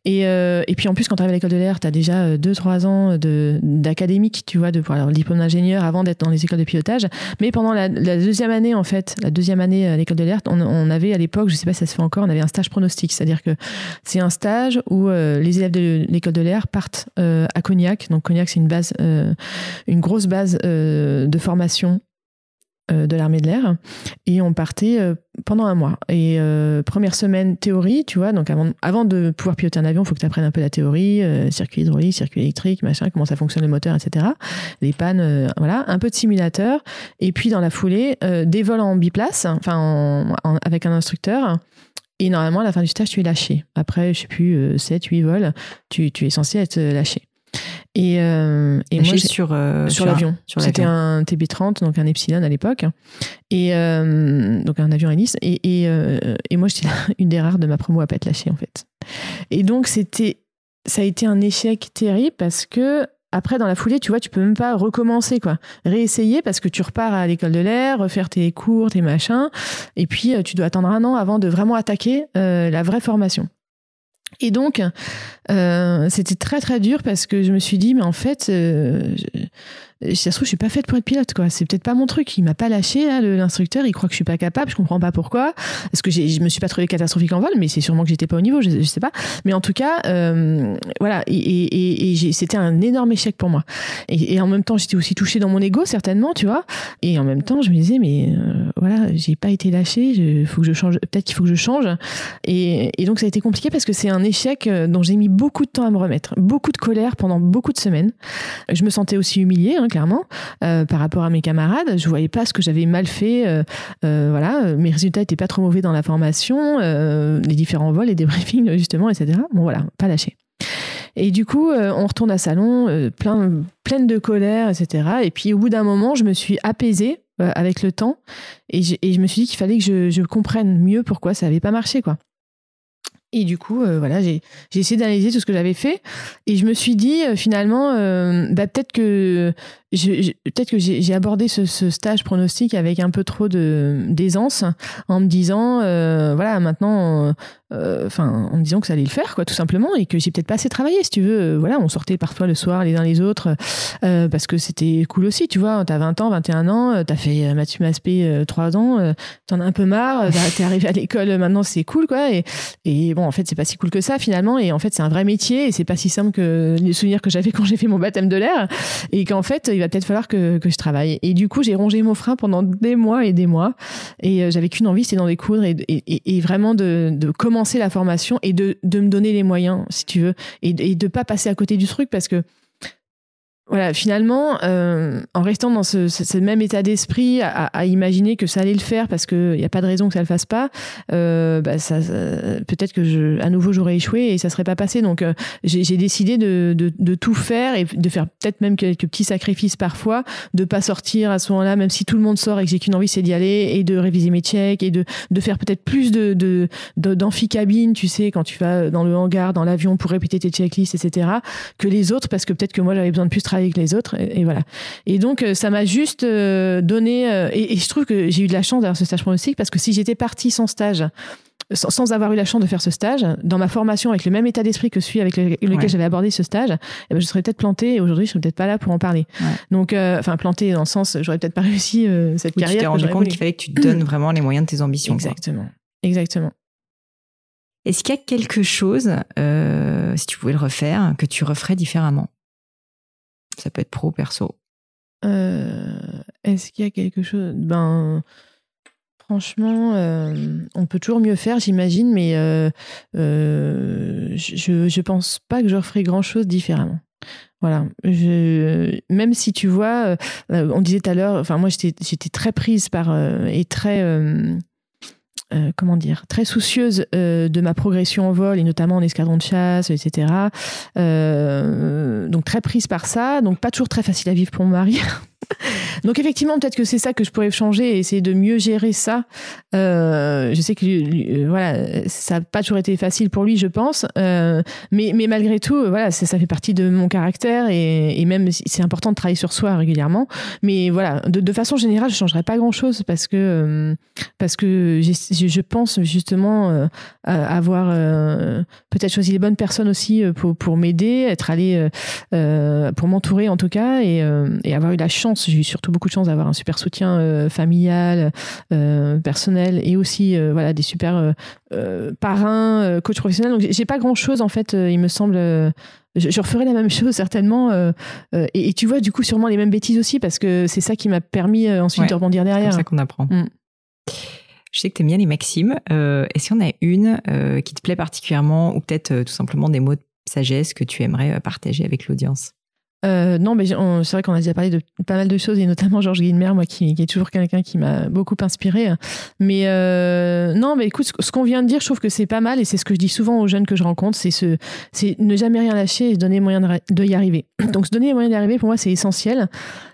Et, euh, et puis en plus, quand tu arrives à l'école de l'air, tu as déjà 2-3 euh, ans d'académique, tu vois, de pouvoir le diplôme d'ingénieur avant d'être dans les écoles de pilotage. Mais pendant la, la, deuxième année, en fait, la deuxième année à l'école de l'air, on, on, avait à l'époque, je sais pas si ça se fait encore, on avait un stage pronostic, c'est-à-dire que c'est un stage où euh, les élèves de l'école de l'air partent euh, à Cognac. Donc Cognac, c'est une base, euh, une grosse base de formation de l'armée de l'air et on partait pendant un mois. Et première semaine théorie, tu vois, donc avant, avant de pouvoir piloter un avion, il faut que tu apprennes un peu la théorie, circuit hydraulique, circuit électrique, machin, comment ça fonctionne le moteur, etc. Les pannes, voilà, un peu de simulateur. Et puis dans la foulée, des vols en biplace, enfin avec un instructeur. Et normalement, à la fin du stage, tu es lâché. Après, je sais plus, 7, 8 vols, tu, tu es censé être lâché. Et, euh, et moi, sur, euh, sur l'avion. C'était un TB30, donc un Epsilon à l'époque. Et euh, donc un avion hélice. Et, et, euh, et moi, j'étais une des rares de ma promo à pas être lâchée, en fait. Et donc, c'était, ça a été un échec terrible parce que après, dans la foulée, tu vois, tu peux même pas recommencer, quoi. Réessayer parce que tu repars à l'école de l'air, refaire tes cours, tes machins. Et puis, tu dois attendre un an avant de vraiment attaquer la vraie formation. Et donc, euh, c'était très très dur parce que je me suis dit, mais en fait, euh, si ça se trouve, je suis pas faite pour être pilote, quoi. C'est peut-être pas mon truc. Il m'a pas lâché, l'instructeur. Il croit que je suis pas capable. Je comprends pas pourquoi. Est-ce que je me suis pas trouvé catastrophique en vol, mais c'est sûrement que j'étais pas au niveau. Je, je, sais pas. Mais en tout cas, euh, voilà. Et, c'était un énorme échec pour moi. Et, en même temps, j'étais aussi touchée dans mon ego, certainement, tu vois. Et en même temps, je me disais, mais euh, voilà, j'ai pas été lâchée. Il faut que je change. Peut-être qu'il faut que je change. Et, donc, ça a été compliqué parce que c'est un échec euh, dont j'ai mis beaucoup de temps à me remettre, beaucoup de colère pendant beaucoup de semaines. Je me sentais aussi humiliée. Hein, clairement, euh, par rapport à mes camarades. Je voyais pas ce que j'avais mal fait. Euh, euh, voilà, mes résultats étaient pas trop mauvais dans la formation, les différents vols, les débriefings justement, etc. Bon voilà, pas lâché. Et du coup, on retourne à salon, plein, pleine de colère, etc. Et puis au bout d'un moment, je me suis apaisée avec le temps et je, me suis dit qu'il fallait que je, comprenne mieux pourquoi ça avait pas marché, quoi. Et du coup, voilà, j'ai essayé d'analyser tout ce que j'avais fait et je me suis dit finalement, bah, peut-être que peut-être que j'ai abordé ce, stage pronostic avec un peu trop d'aisance en me disant, voilà, maintenant, enfin, en me disant que ça allait le faire, quoi, tout simplement, et que j'ai peut-être pas assez travaillé, si tu veux. voilà, on sortait parfois le soir les uns les autres parce que c'était cool aussi, tu vois. T'as 20 ans, 21 ans, t'as fait Mathieu Maspé 3 ans, t'en as un peu marre, t'es arrivé à l'école, maintenant c'est cool, quoi. Et, et bon, en fait, c'est pas si cool que ça finalement. Et en fait, c'est un vrai métier et c'est pas si simple que les souvenirs que j'avais quand j'ai fait mon baptême de l'air. Et qu'en fait, va peut-être falloir que, que je travaille. Et du coup, j'ai rongé mon frein pendant des mois et des mois. Et euh, j'avais qu'une envie, c'était d'en découdre et, et, et, vraiment de, de, commencer la formation et de, de me donner les moyens, si tu veux, et, et de pas passer à côté du truc parce que voilà, finalement, euh, en restant dans ce, ce, même état d'esprit, à, à, imaginer que ça allait le faire parce qu'il n'y a pas de raison que ça le fasse pas, euh, bah ça, peut-être que je, à nouveau j'aurais échoué et ça serait pas passé. Donc euh, j'ai décidé de, de, de, tout faire et de faire peut-être même quelques petits sacrifices parfois, de pas sortir à ce moment-là, même si tout le monde sort et que j'ai qu'une envie, c'est d'y aller et de réviser mes checks et de, de faire peut-être plus de d'amphi-cabine, tu sais, quand tu vas dans le hangar, dans l'avion pour répéter tes checklists, etc., que les autres parce que peut-être que moi j'avais besoin de plus travailler avec les autres. Et, voilà. Et donc, euh, ça m'a juste euh, donné. Euh, et, je trouve que j'ai eu de la chance d'avoir ce stage pronostic parce que si j'étais partie sans stage, sans, avoir eu la chance de faire ce stage, dans ma formation avec le même état d'esprit que celui avec lequel j'avais abordé ce stage, eh ben, je serais peut-être plantée et aujourd'hui je serais peut-être pas là pour en parler. Donc, enfin plantée dans le sens, j'aurais peut-être pas réussi cette carrière. Tu t'es rendu compte qu'il fallait que tu te donnes vraiment les moyens de tes ambitions. Exactement, exactement. Est-ce qu'il y a quelque chose, si tu pouvais le refaire, que tu referais différemment? Ça peut être pro, perso. Euh, est-ce qu'il y a quelque chose Ben, franchement, euh, on peut toujours mieux faire, j'imagine, mais euh, je, je pense pas que je referai grand chose différemment. Voilà. Même si tu vois, on disait tout à l'heure, enfin moi j'étais très prise par et très euh, comment dire, très soucieuse euh, de ma progression en vol et notamment en escadron de chasse, etc. Euh, donc très prise par ça, donc pas toujours très facile à vivre pour mon mari. Donc effectivement, peut-être que c'est ça que je pourrais changer et essayer de mieux gérer ça. Euh, je sais que euh, voilà, ça n'a pas toujours été facile pour lui, je pense. Euh, mais, mais malgré tout, voilà, ça, fait partie de mon caractère et, même c'est important de travailler sur soi régulièrement. Mais voilà, de, de façon générale, je changerais pas grand-chose parce que parce que je, pense justement avoir peut-être choisi les bonnes personnes aussi pour pour m'aider, être allé pour m'entourer en tout cas et avoir eu la chance chance. J'ai eu surtout beaucoup de chance d'avoir un super soutien familial, personnel et aussi voilà des super parrains, coach professionnel. Donc j'ai pas grand chose en fait. il me semble je, referai la même chose certainement. Euh, euh, et, tu vois, du coup, sûrement les mêmes bêtises aussi, parce que c'est ça qui m'a permis euh, ensuite de rebondir derrière. C'est ça qu'on apprend. Mm. Je sais que tu aimes bien les maximes. Est-ce qu'il y en a une qui te plaît particulièrement, ou peut-être tout simplement des mots de sagesse que tu aimerais partager avec l'audience? Euh, non, mais c'est vrai qu'on a déjà parlé de pas mal de choses, et notamment Georges Guilmer, moi, qui, est toujours quelqu'un qui m'a beaucoup inspiré. Mais euh, non, mais écoute, ce, qu'on vient de dire, je trouve que c'est pas mal, et c'est ce que je dis souvent aux jeunes que je rencontre, c'est ce, c'est ne jamais rien lâcher et se donner moyen de, y arriver. Donc, se donner les moyens d'y arriver, pour moi, c'est essentiel,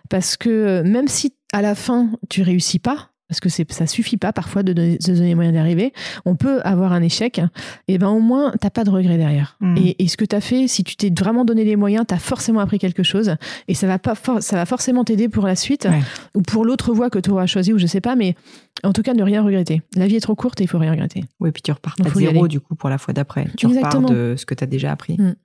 parce que euh, même si à la fin tu réussis pas, parce que c'est ça suffit pas parfois de, donner, de donner les moyens d'arriver. On peut avoir un échec, et ben au moins t'as pas de regret derrière. Mmh. Et, ce que tu as fait, si tu t'es vraiment donné les moyens, tu as forcément appris quelque chose, et ça va pas ça va forcément t'aider pour la suite ou pour l'autre voie que tu auras choisi ou je sais pas, mais en tout cas ne rien regretter. La vie est trop courte et il faut rien regretter. Oui, puis tu repars à zéro du coup pour la fois d'après. Tu repars de ce que tu as déjà appris. Mmh.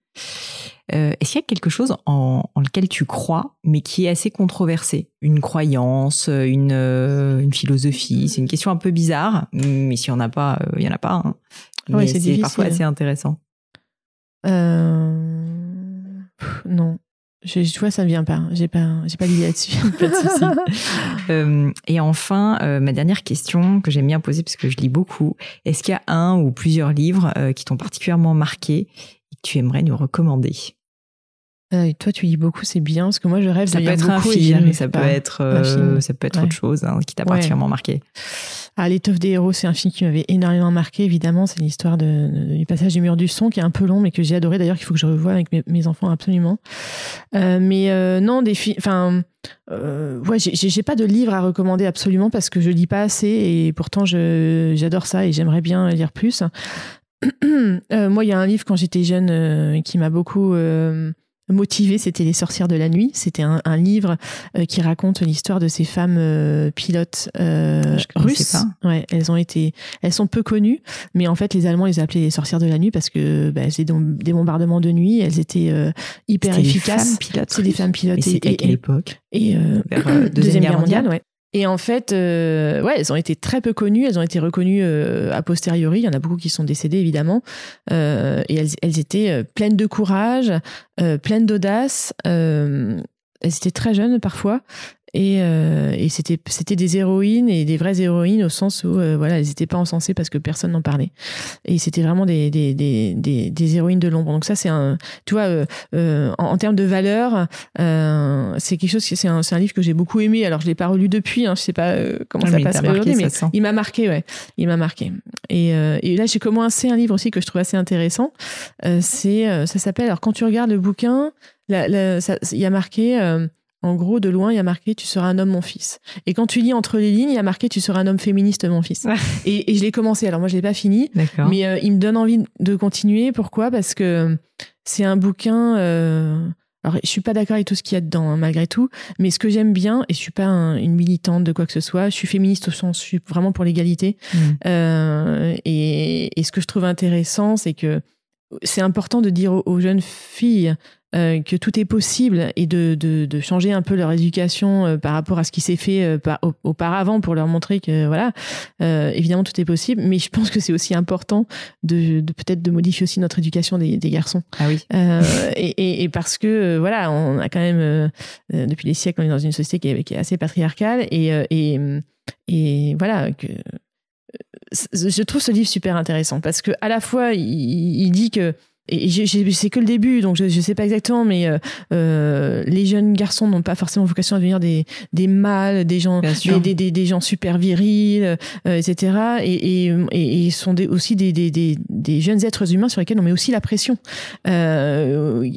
Euh, est-ce qu'il y a quelque chose en, lequel tu crois, mais qui est assez controversé? Une croyance, une, euh, une philosophie? C'est une question un peu bizarre, mais s'il n'y en a pas, euh, il n'y en a pas. Hein. Mais c'est parfois assez intéressant. non. Je, tu vois, ça ne vient pas. J'ai pas, j'ai pas l'idée là-dessus. pas de souci. et enfin, ma dernière question que j'aime bien poser parce que je lis beaucoup. Est-ce qu'il y a un ou plusieurs livres qui t'ont particulièrement marqué? Tu aimerais nous recommander euh, toi, tu lis beaucoup, c'est bien, parce que moi, je rêve ça de lire beaucoup. Un film, ça, peut être, euh, ça peut être autre chose hein, qui t'a particulièrement marqué. Ah, L'étoffe des héros, c'est un film qui m'avait énormément marqué, évidemment. C'est l'histoire de, du passage du mur du son, qui est un peu long, mais que j'ai adoré d'ailleurs, qu'il faut que je revoie avec mes, enfants absolument. Euh, mais non, des films. Enfin, ouais, j'ai pas de livre à recommander absolument parce que je lis pas assez et pourtant j'adore ça et j'aimerais bien lire plus. Euh, moi, il y a un livre quand j'étais jeune euh, qui m'a beaucoup euh, motivé, c'était Les sorcières de la nuit. C'était un, livre qui raconte l'histoire de ces femmes pilotes russes. Ouais, elles ont été, elles sont peu connues, mais en fait, les Allemands les appelaient les sorcières de la nuit parce que bah, c'est des bombardements de nuit. Elles étaient hyper efficaces. C'est des femmes pilotes. Et, à quelle époque? Et deuxième, guerre mondiale, ouais. Et en fait, euh, ouais, elles ont été très peu connues. Elles ont été reconnues euh, a posteriori. Il y en a beaucoup qui sont décédés, évidemment. Euh, et elles, elles, étaient euh, pleines de courage, euh, pleines d'audace. elles étaient très jeunes parfois. Et, euh, et c'était c'était des héroïnes et des vraies héroïnes au sens où euh, voilà elles n'étaient pas encensées parce que personne n'en parlait. Et c'était vraiment des des, des des, des héroïnes de l'ombre. Donc ça c'est un tu vois euh, euh en, en, termes de valeur euh, c'est quelque chose c'est un c'est un livre que j'ai beaucoup aimé. Alors je l'ai pas relu depuis hein, je sais pas euh, comment ça passe marqué, mais il m'a marqué ouais. Il m'a marqué. Et, et là j'ai commencé un livre aussi que je trouve assez intéressant. C'est ça s'appelle alors quand tu regardes le bouquin il y a marqué en gros, de loin, il y a marqué Tu seras un homme, mon fils. Et quand tu lis entre les lignes, il y a marqué Tu seras un homme féministe, mon fils. et, je l'ai commencé. Alors, moi, je l'ai pas fini. Mais euh, il me donne envie de continuer. Pourquoi? Parce que c'est un bouquin. Euh... Alors, je suis pas d'accord avec tout ce qu'il y a dedans, hein, malgré tout. Mais ce que j'aime bien, et je suis pas une militante de quoi que ce soit, je suis féministe au sens, je suis vraiment pour l'égalité. Mm. Euh, et, et, ce que je trouve intéressant, c'est que c'est important de dire aux jeunes filles euh, que tout est possible et de, de, de, changer un peu leur éducation euh, par rapport à ce qui s'est fait euh, par, auparavant pour leur montrer que voilà évidemment tout est possible. Mais je pense que c'est aussi important de, de peut-être de modifier aussi notre éducation des, des garçons. Ah oui. Et, et, parce que voilà on a quand même depuis des siècles on est dans une société qui est, qui est assez patriarcale et, et, et voilà que je trouve ce livre super intéressant parce que à la fois il, il dit que et c'est que le début, donc je, je sais pas exactement, mais euh, euh, les jeunes garçons n'ont pas forcément vocation à devenir des des mâles, des gens des, des, des, gens super virils, euh, etc. Et, et, et, sont des, aussi des, des, des, jeunes êtres humains sur lesquels on met aussi la pression. Euh,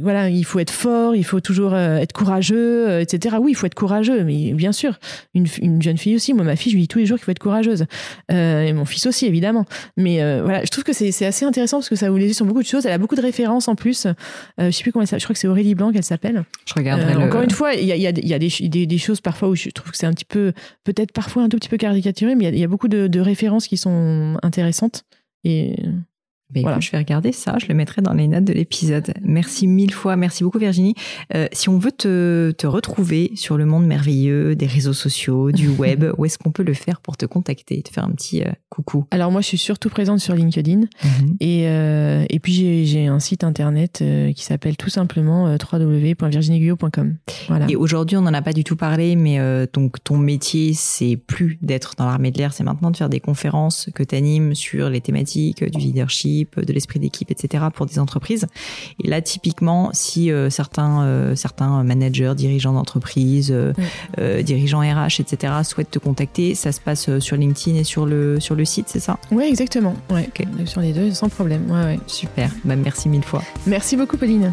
voilà, il faut être fort, il faut toujours être courageux, etc. Oui, il faut être courageux, mais bien sûr, une, une jeune fille aussi. Moi, ma fille, je lui dis tous les jours qu'il faut être courageuse, et mon fils aussi, évidemment. Mais voilà, je trouve que c'est assez intéressant parce que ça vous les sur beaucoup de elle a beaucoup de références en plus. Euh, je sais plus comment elle s'appelle. Je crois que c'est Aurélie Blanc qu'elle s'appelle. Je regarderai. Euh, encore une fois, il y a, y a, y a des, des, choses parfois où je trouve que c'est un petit peu, peut-être parfois un tout petit peu caricaturé, mais il y, a beaucoup de, références qui sont intéressantes. Et Écoute, je vais regarder ça, je le mettrai dans les notes de l'épisode. Merci mille fois, merci beaucoup Virginie. Euh, si on veut te, te, retrouver sur le monde merveilleux des réseaux sociaux, du web, où est-ce qu'on peut le faire pour te contacter, te faire un petit euh, coucou? Alors moi, je suis surtout présente sur LinkedIn mhm. et, euh, et puis j'ai un site internet qui s'appelle tout simplement www.virginieguillot.com. Voilà. Et aujourd'hui, on n'en a pas du tout parlé, mais donc ton métier, c'est plus d'être dans l'armée de l'air, c'est maintenant de faire des conférences que tu animes sur les thématiques du leadership de l'esprit d'équipe, etc. pour des entreprises. Et là, typiquement, si euh, certains euh, certains managers, dirigeants d'entreprise, euh, dirigeants RH, etc. souhaitent te contacter, ça se passe sur LinkedIn et sur le sur le site, c'est ça? Oui, exactement. Ouais, sur les deux, sans problème. Ouais, ouais. Super. Bah, merci mille fois. Merci beaucoup, Pauline.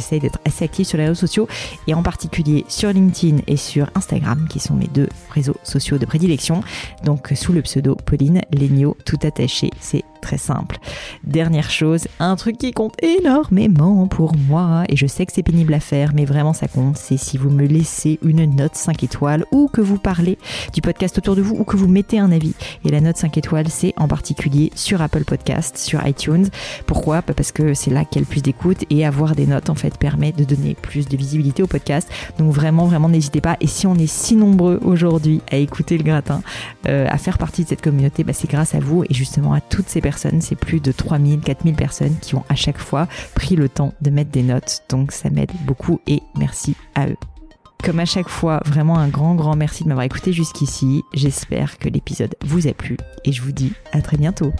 J'essaie d'être assez active sur les réseaux sociaux et en particulier sur LinkedIn et sur Instagram qui sont mes deux réseaux sociaux de prédilection. Donc sous le pseudo Pauline Legno, tout attaché, c'est très simple. Dernière chose, un truc qui compte énormément pour moi, et je sais que c'est pénible à faire, mais vraiment ça compte, c'est si vous me laissez une note 5 étoiles, ou que vous parlez du podcast autour de vous, ou que vous mettez un avis. Et la note 5 étoiles, c'est en particulier sur Apple Podcast, sur iTunes. Pourquoi? Bah, Parce que c'est là qu'il plus d'écoute, et avoir des notes, en fait, permet de donner plus de visibilité au podcast. Donc vraiment, vraiment, n'hésitez pas. Et si on est si nombreux aujourd'hui à écouter le gratin, euh, à faire partie de cette communauté, bah, c'est grâce à vous, et justement à toutes ces c'est plus de 3000, 4000 personnes qui ont à chaque fois pris le temps de mettre des notes. Donc ça m'aide beaucoup et merci à eux. Comme à chaque fois, vraiment un grand, grand merci de m'avoir écouté jusqu'ici. J'espère que l'épisode vous a plu et je vous dis à très bientôt.